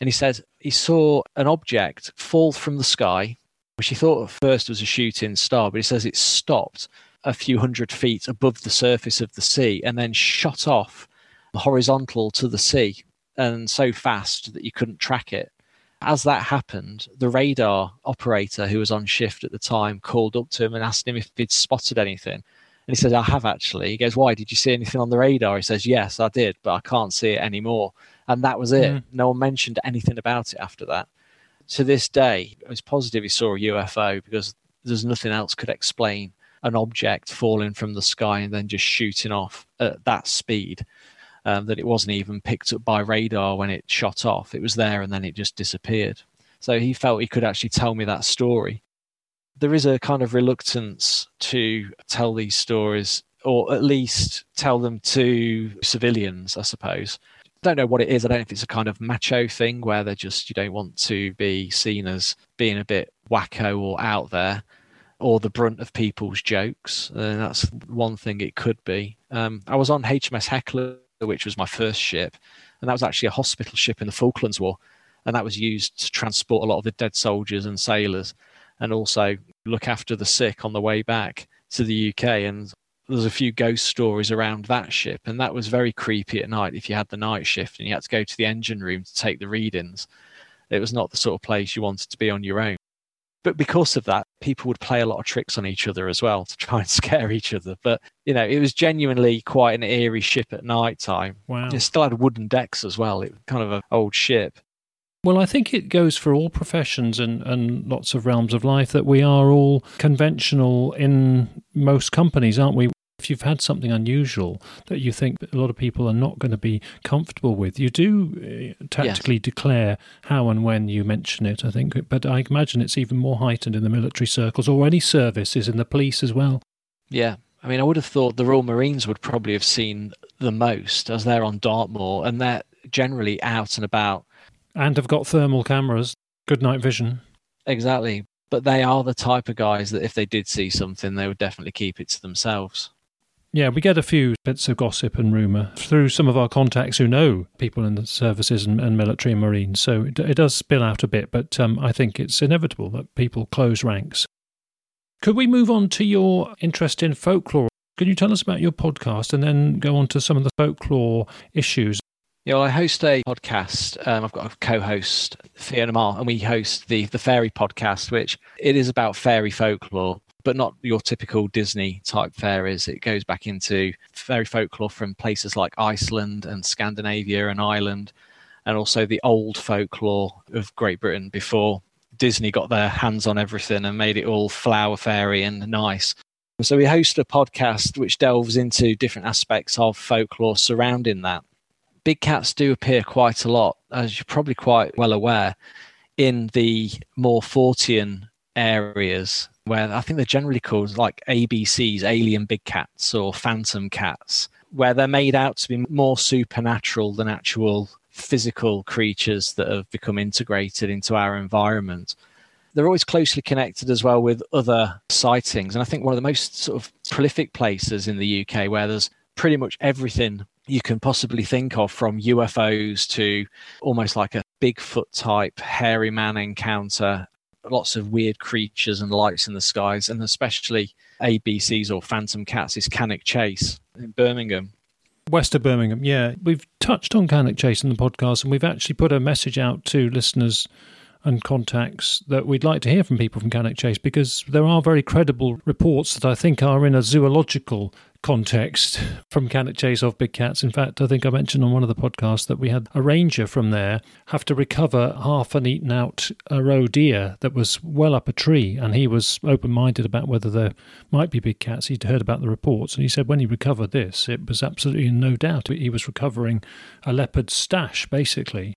And he says he saw an object fall from the sky, which he thought at first was a shooting star, but he says it stopped a few hundred feet above the surface of the sea and then shot off horizontal to the sea and so fast that you couldn't track it. As that happened, the radar operator who was on shift at the time called up to him and asked him if he'd spotted anything. And he says, I have actually. He goes, Why? Did you see anything on the radar? He says, Yes, I did, but I can't see it anymore. And that was it. Mm. No one mentioned anything about it after that. To this day, I was positive he saw a UFO because there's nothing else could explain an object falling from the sky and then just shooting off at that speed um, that it wasn't even picked up by radar when it shot off. It was there and then it just disappeared. So he felt he could actually tell me that story. There is a kind of reluctance to tell these stories, or at least tell them to civilians, I suppose. don't know what it is. I don't know if it's a kind of macho thing where they're just, you don't want to be seen as being a bit wacko or out there or the brunt of people's jokes. And that's one thing it could be. Um, I was on HMS Hecla which was my first ship, and that was actually a hospital ship in the Falklands War, and that was used to transport a lot of the dead soldiers and sailors, and also look after the sick on the way back to the UK. And there's a few ghost stories around that ship, and that was very creepy at night if you had the night shift and you had to go to the engine room to take the readings. It was not the sort of place you wanted to be on your own but because of that, people would play a lot of tricks on each other as well to try and scare each other. But you know, it was genuinely quite an eerie ship at night time. Wow! It still had wooden decks as well. It was kind of an old ship. Well, I think it goes for all professions and, and lots of realms of life that we are all conventional in most companies, aren't we? If you've had something unusual that you think a lot of people are not going to be comfortable with, you do uh, tactically yes. declare how and when you mention it, I think. But I imagine it's even more heightened in the military circles or any services in the police as well. Yeah. I mean, I would have thought the Royal Marines would probably have seen the most as they're on Dartmoor and they're generally out and about and have got thermal cameras, good night vision. Exactly. But they are the type of guys that if they did see something, they would definitely keep it to themselves. Yeah, we get a few bits of gossip and rumour through some of our contacts who know people in the services and, and military and marines. So it, it, does spill out a bit, but um, I think it's inevitable that people close ranks. Could we move on to your interest in folklore? Can you tell us about your podcast and then go on to some of the folklore issues? Yeah, well, I host a podcast. Um, I've got a co-host, Fiona Marr, and we host the the Fairy podcast, which it is about fairy folklore, but not your typical Disney type fairies. It goes back into fairy folklore from places like Iceland and Scandinavia and Ireland, and also the old folklore of Great Britain before Disney got their hands on everything and made it all flower fairy and nice. So we host a podcast which delves into different aspects of folklore surrounding that big cats do appear quite a lot, as you're probably quite well aware, in the more Fortean areas where I think they're generally called like ABCs, alien big cats or phantom cats, where they're made out to be more supernatural than actual physical creatures that have become integrated into our environment. They're always closely connected as well with other sightings. And I think one of the most sort of prolific places in the UK where there's pretty much everything you can possibly think of from UFOs to almost like a Bigfoot type hairy man encounter, lots of weird creatures and lights in the skies, and especially ABCs or phantom cats is Cannock Chase in Birmingham. West of Birmingham, yeah. We've touched on Cannock Chase in the podcast, and we've actually put a message out to listeners and contacts that we'd like to hear from people from Cannock Chase because there are very credible reports that I think are in a zoological context from Cannock Chase of big cats. In fact, I think I mentioned on one of the podcasts that we had a ranger from there have to recover half an eaten out a roe deer that was well up a tree, and he was open minded about whether there might be big cats. He'd heard about the reports, and he said when he recovered this, it was absolutely no doubt he was recovering a leopard stash, basically.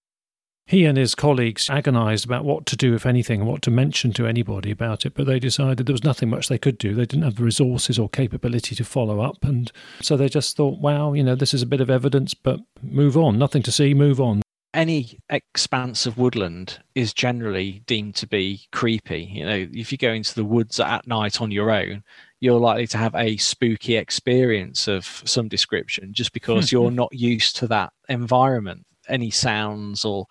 He and his colleagues agonized about what to do, if anything, and what to mention to anybody about it, but they decided there was nothing much they could do. They didn't have the resources or capability to follow up. And so they just thought, wow, you know, this is a bit of evidence, but move on. Nothing to see, move on. Any expanse of woodland is generally deemed to be creepy. You know, if you go into the woods at night on your own, you're likely to have a spooky experience of some description just because hmm, hmm. you're not used to that environment any sounds or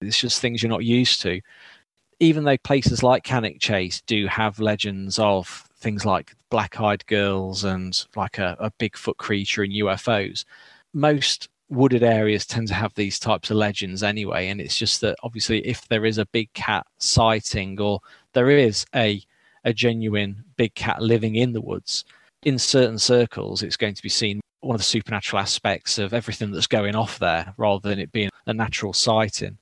it's just things you're not used to. Even though places like Cannock Chase do have legends of things like black eyed girls and like a, a Bigfoot creature and UFOs, most wooded areas tend to have these types of legends anyway. And it's just that obviously, if there is a big cat sighting or there is a, a genuine big cat living in the woods, in certain circles, it's going to be seen one of the supernatural aspects of everything that's going off there rather than it being a natural sighting.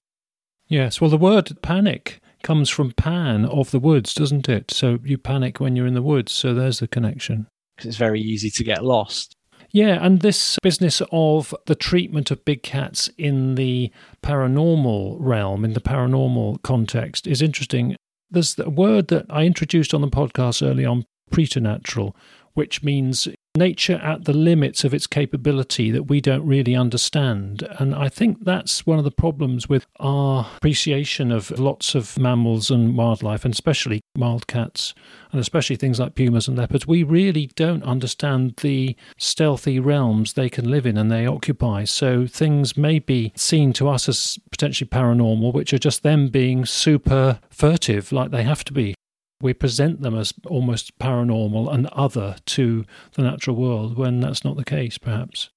Yes, well, the word panic comes from pan of the woods, doesn't it? So you panic when you're in the woods. So there's the connection. Because it's very easy to get lost. Yeah, and this business of the treatment of big cats in the paranormal realm, in the paranormal context, is interesting. There's a word that I introduced on the podcast early on, preternatural, which means nature at the limits of its capability that we don't really understand. And I think that's one of the problems with our appreciation of lots of mammals and wildlife, and especially wild cats, and especially things like pumas and leopards. We really don't understand the stealthy realms they can live in and they occupy. So things may be seen to us as potentially paranormal, which are just them being super furtive, like they have to be we present them as almost paranormal and other to the natural world when that's not the case, perhaps.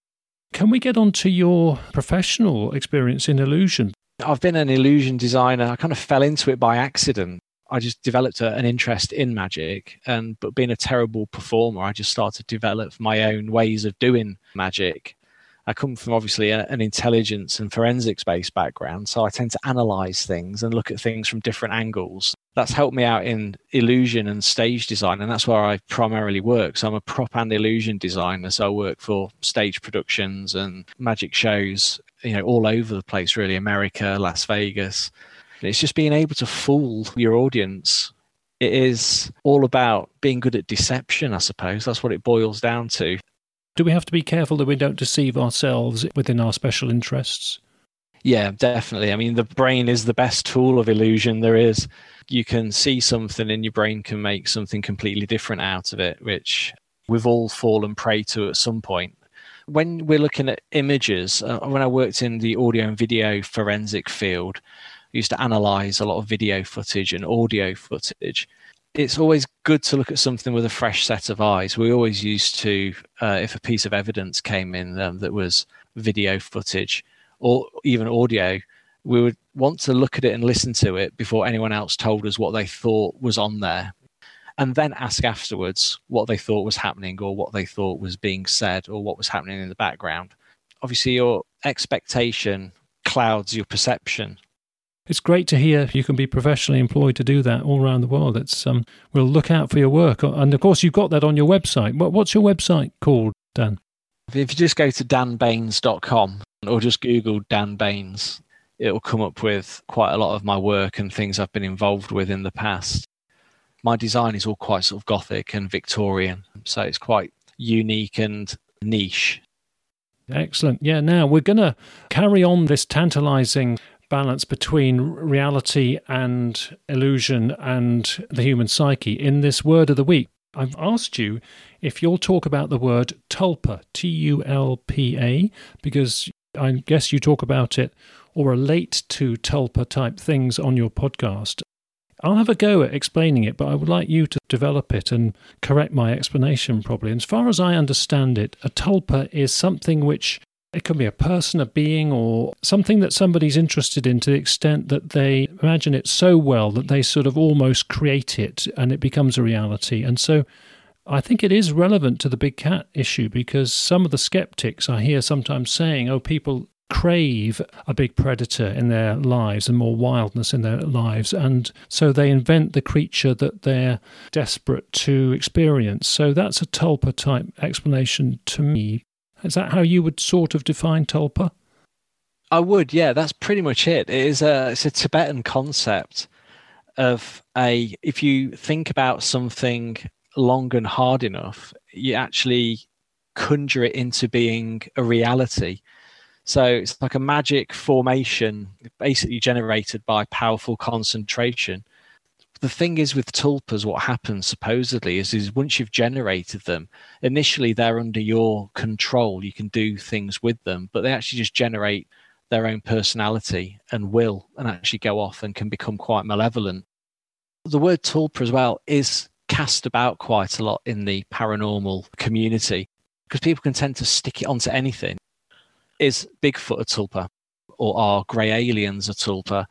Can we get on to your professional experience in illusion? I've been an illusion designer. I kind of fell into it by accident. I just developed a, an interest in magic, and but being a terrible performer, I just started to develop my own ways of doing magic. I come from obviously a, an intelligence and forensics based background, so I tend to analyze things and look at things from different angles. That's helped me out in illusion and stage design, and that's where I primarily work. So I'm a prop and illusion designer, so I work for stage productions and magic shows, you know, all over the place, really, America, Las Vegas. And it's just being able to fool your audience. It is all about being good at deception, I suppose. That's what it boils down to. Do we have to be careful that we don't deceive ourselves within our special interests? Yeah, definitely. I mean, the brain is the best tool of illusion there is. You can see something and your brain can make something completely different out of it, which we've all fallen prey to at some point. When we're looking at images, uh, when I worked in the audio and video forensic field, I used to analyze a lot of video footage and audio footage it's always good to look at something with a fresh set of eyes. We always used to, uh, if a piece of evidence came in um, that was video footage or even audio, we would want to look at it and listen to it before anyone else told us what they thought was on there. And then ask afterwards what they thought was happening or what they thought was being said or what was happening in the background. Obviously, your expectation clouds your perception it's great to hear you can be professionally employed to do that all around the world. It's um, we'll look out for your work, and of course you've got that on your website. What's your website called, Dan? If you just go to danbaines.com or just Google Dan Baines, it'll come up with quite a lot of my work and things I've been involved with in the past. My design is all quite sort of gothic and Victorian, so it's quite unique and niche. Excellent. Yeah, now we're going to carry on this tantalizing balance between reality and illusion and the human psyche in this word of the week. I've asked you if you'll talk about the word tulpa, T U L P A, because I guess you talk about it or relate to tulpa type things on your podcast. I'll have a go at explaining it, but I would like you to develop it and correct my explanation probably. As far as I understand it, a tulpa is something which it can be a person, a being, or something that somebody's interested in to the extent that they imagine it so well that they sort of almost create it and it becomes a reality. And so I think it is relevant to the big cat issue because some of the skeptics I hear sometimes saying, oh, people crave a big predator in their lives and more wildness in their lives. And so they invent the creature that they're desperate to experience. So that's a tulpa type explanation to me. Is that how you would sort of define tulpa? I would, yeah. That's pretty much it. It is a it's a Tibetan concept of a if you think about something long and hard enough, you actually conjure it into being a reality. So it's like a magic formation, basically generated by powerful concentration the thing is with tulpas, what happens supposedly is, is once you've generated them, initially they're under your control. You can do things with them, but they actually just generate their own personality and will and actually go off and can become quite malevolent. The word tulpa as well is cast about quite a lot in the paranormal community because people can tend to stick it onto anything. Is Bigfoot a tulpa or are grey aliens a tulpa?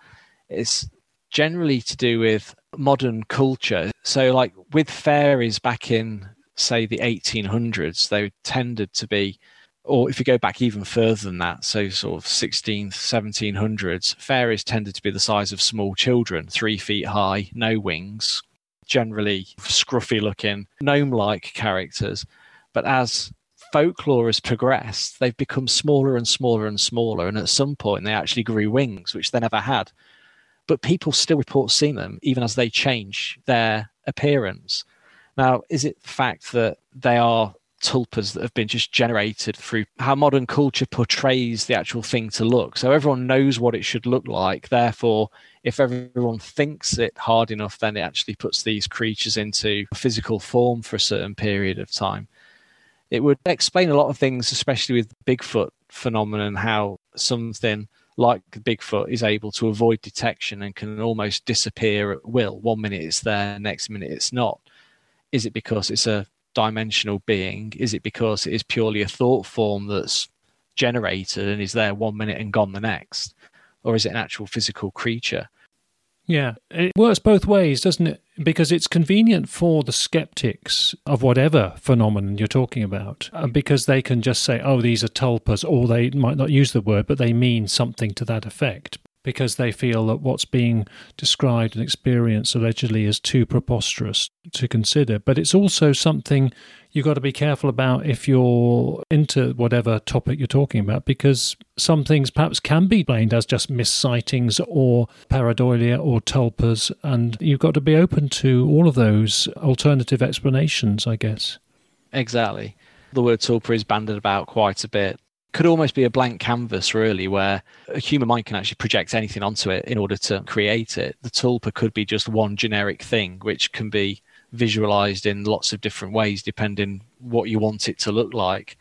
It's generally to do with modern culture. So, like with fairies back in, say, the 1800s, they tended to be, or if you go back even further than that, so sort of 16th, 1700s, fairies tended to be the size of small children, three feet high, no wings, generally scruffy looking, gnome like characters. But as folklore has progressed, they've become smaller and smaller and smaller. And at some point, they actually grew wings, which they never had but people still report seeing them even as they change their appearance. Now, is it the fact that they are tulpas that have been just generated through how modern culture portrays the actual thing to look? So everyone knows what it should look like. Therefore, if everyone thinks it hard enough, then it actually puts these creatures into physical form for a certain period of time. It would explain a lot of things, especially with Bigfoot phenomenon, how something like Bigfoot, is able to avoid detection and can almost disappear at will. One minute it's there, next minute it's not. Is it because it's a dimensional being? Is it because it is purely a thought form that's generated and is there one minute and gone the next? Or is it an actual physical creature? Yeah, it works both ways, doesn't it? Because it's convenient for the skeptics of whatever phenomenon you're talking about, uh, because they can just say, oh, these are tulpas, or they might not use the word, but they mean something to that effect because they feel that what's being described and experienced allegedly is too preposterous to consider. But it's also something you've got to be careful about if you're into whatever topic you're talking about, because some things perhaps can be blamed as just missightings or pareidolia or tulpas, and you've got to be open to all of those alternative explanations, I guess. Exactly. The word tulpa is banded about quite a bit could almost be a blank canvas, really, where a human mind can actually project anything onto it in order to create it. The tulpa could be just one generic thing, which can be visualized in lots of different ways depending what you want it to look like.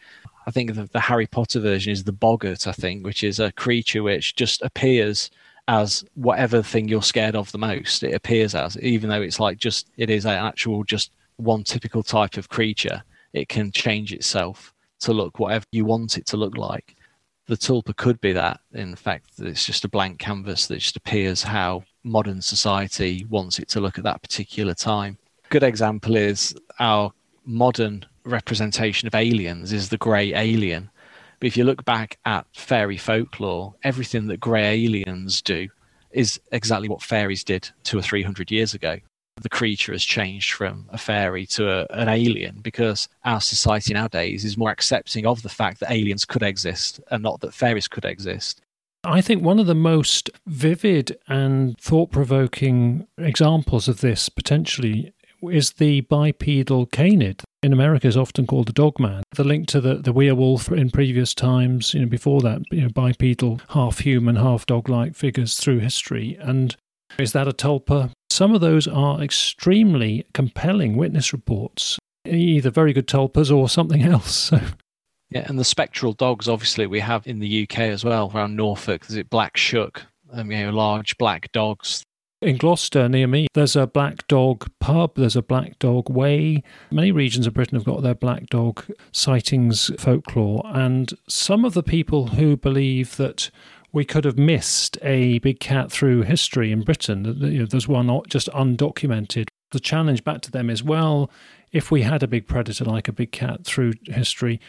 I think the, the Harry Potter version is the boggart, I think, which is a creature which just appears as whatever thing you're scared of the most. It appears as, even though it's like just, it is an actual, just one typical type of creature. It can change itself to look whatever you want it to look like. The tulpa could be that. In fact, it's just a blank canvas that just appears how modern society wants it to look at that particular time. Good example is our modern representation of aliens is the grey alien. But if you look back at fairy folklore, everything that grey aliens do is exactly what fairies did two or three hundred years ago the creature has changed from a fairy to a, an alien because our society nowadays is more accepting of the fact that aliens could exist and not that fairies could exist. I think one of the most vivid and thought provoking examples of this potentially is the bipedal canid. In America, is often called the dogman. The link to the, the werewolf in previous times, you know, before that, you know, bipedal, half human, half dog like figures through history. And is that a tulpa? Some of those are extremely compelling witness reports, either very good tulpas or something else. So. Yeah, and the spectral dogs, obviously, we have in the UK as well, around Norfolk. Is it Black Shuck? Um, you know, large black dogs. In Gloucester, near me, there's a black dog pub, there's a black dog way. Many regions of Britain have got their black dog sightings folklore, and some of the people who believe that we could have missed a big cat through history in Britain. You know, there's one just undocumented. The challenge back to them is well, if we had a big predator like a big cat through history,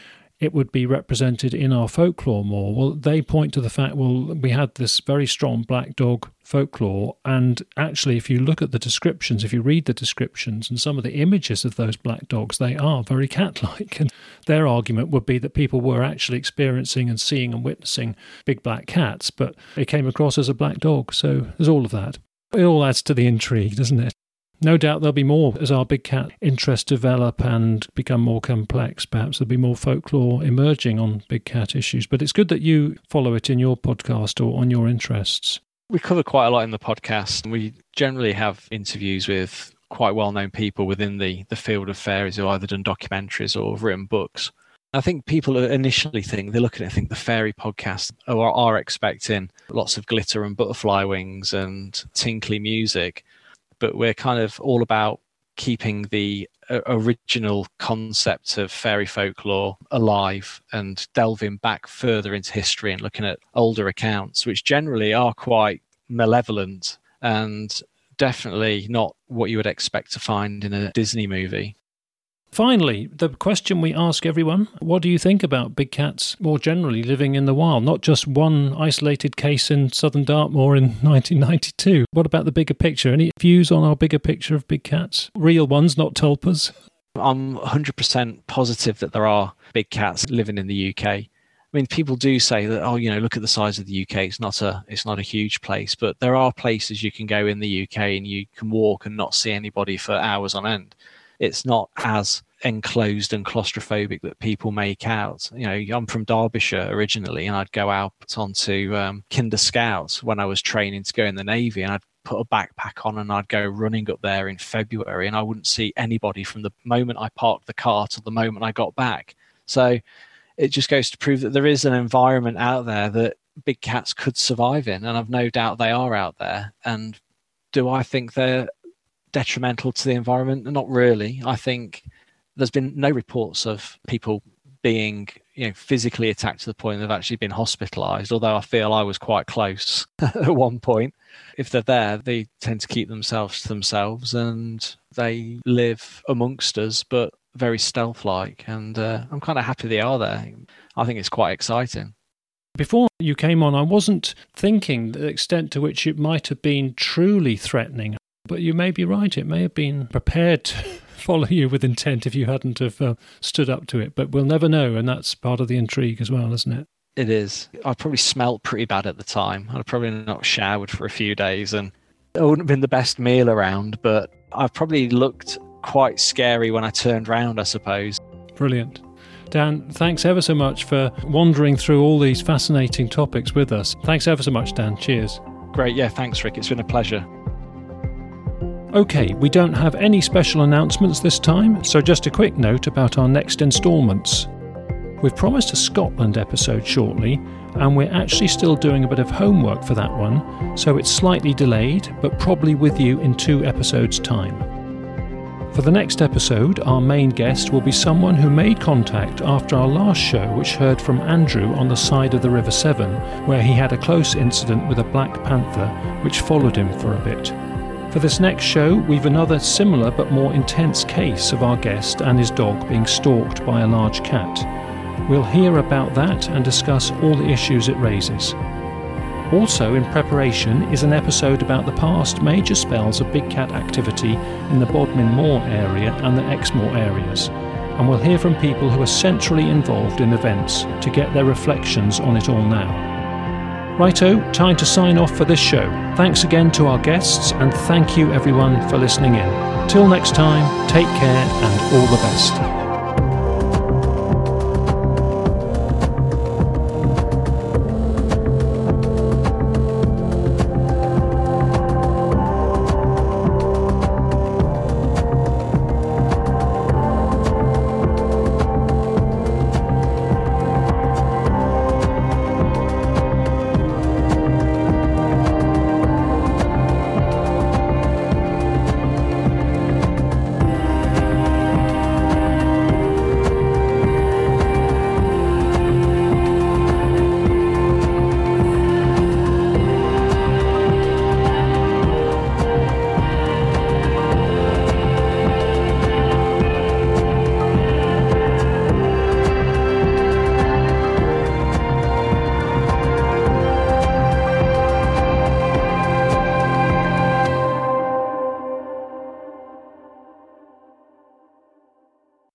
it would be represented in our folklore more. Well, they point to the fact, well, we had this very strong black dog folklore, and actually, if you look at the descriptions, if you read the descriptions and some of the images of those black dogs, they are very cat like. And their argument would be that people were actually experiencing and seeing and witnessing big black cats, but it came across as a black dog. So there's all of that. It all adds to the intrigue, doesn't it? No doubt there'll be more as our big cat interests develop and become more complex. Perhaps there'll be more folklore emerging on big cat issues. But it's good that you follow it in your podcast or on your interests. We cover quite a lot in the podcast. We generally have interviews with quite well known people within the, the field of fairies who either done documentaries or written books. I think people initially think they look at it and think the fairy podcast oh, are, are expecting lots of glitter and butterfly wings and tinkly music but we're kind of all about keeping the uh, original concept of fairy folklore alive and delving back further into history and looking at older accounts, which generally are quite malevolent and definitely not what you would expect to find in a Disney movie. Finally, the question we ask everyone what do you think about big cats more generally living in the wild? Not just one isolated case in southern Dartmoor in 1992. What about the bigger picture? Any views on our bigger picture of big cats? Real ones, not tulpas? I'm 100% positive that there are big cats living in the UK. I mean, people do say that, oh, you know, look at the size of the UK. It's not a, it's not a huge place, but there are places you can go in the UK and you can walk and not see anybody for hours on end it's not as enclosed and claustrophobic that people make out. You know, I'm from Derbyshire originally, and I'd go out onto um, Kinder Scouts when I was training to go in the Navy, and I'd put a backpack on and I'd go running up there in February, and I wouldn't see anybody from the moment I parked the car to the moment I got back. So it just goes to prove that there is an environment out there that big cats could survive in, and I've no doubt they are out there. And do I think they're detrimental to the environment? Not really. I think there's been no reports of people being you know physically attacked to the point they've actually been hospitalized although i feel i was quite close at one point if they're there they tend to keep themselves to themselves and they live amongst us but very stealth like and uh, i'm kind of happy they are there i think it's quite exciting before you came on, I wasn't thinking the extent to which it might have been truly threatening. But you may be right. It may have been prepared to follow you with intent if you hadn't have uh, stood up to it. But we'll never know, and that's part of the intrigue as well, isn't it? It is. I probably smelt pretty bad at the time. I'd probably not showered for a few days, and it wouldn't have been the best meal around. But I probably looked quite scary when I turned round. I suppose. Brilliant. Dan, thanks ever so much for wandering through all these fascinating topics with us. Thanks ever so much, Dan. Cheers. Great. Yeah, thanks, Rick. It's been a pleasure. Okay, we don't have any special announcements this time, so just a quick note about our next instalments. We've promised a Scotland episode shortly, and we're actually still doing a bit of homework for that one, so it's slightly delayed, but probably with you in two episodes' time. For the next episode, our main guest will be someone who made contact after our last show, which heard from Andrew on the side of the River Severn, where he had a close incident with a black panther which followed him for a bit. For this next show, we've another similar but more intense case of our guest and his dog being stalked by a large cat. We'll hear about that and discuss all the issues it raises. Also, in preparation, is an episode about the past major spells of big cat activity in the Bodmin Moor area and the Exmoor areas, and we'll hear from people who are centrally involved in events to get their reflections on it all now. Righto, time to sign off for this show. Thanks again to our guests, and thank you everyone for listening in. Till next time, take care and all the best.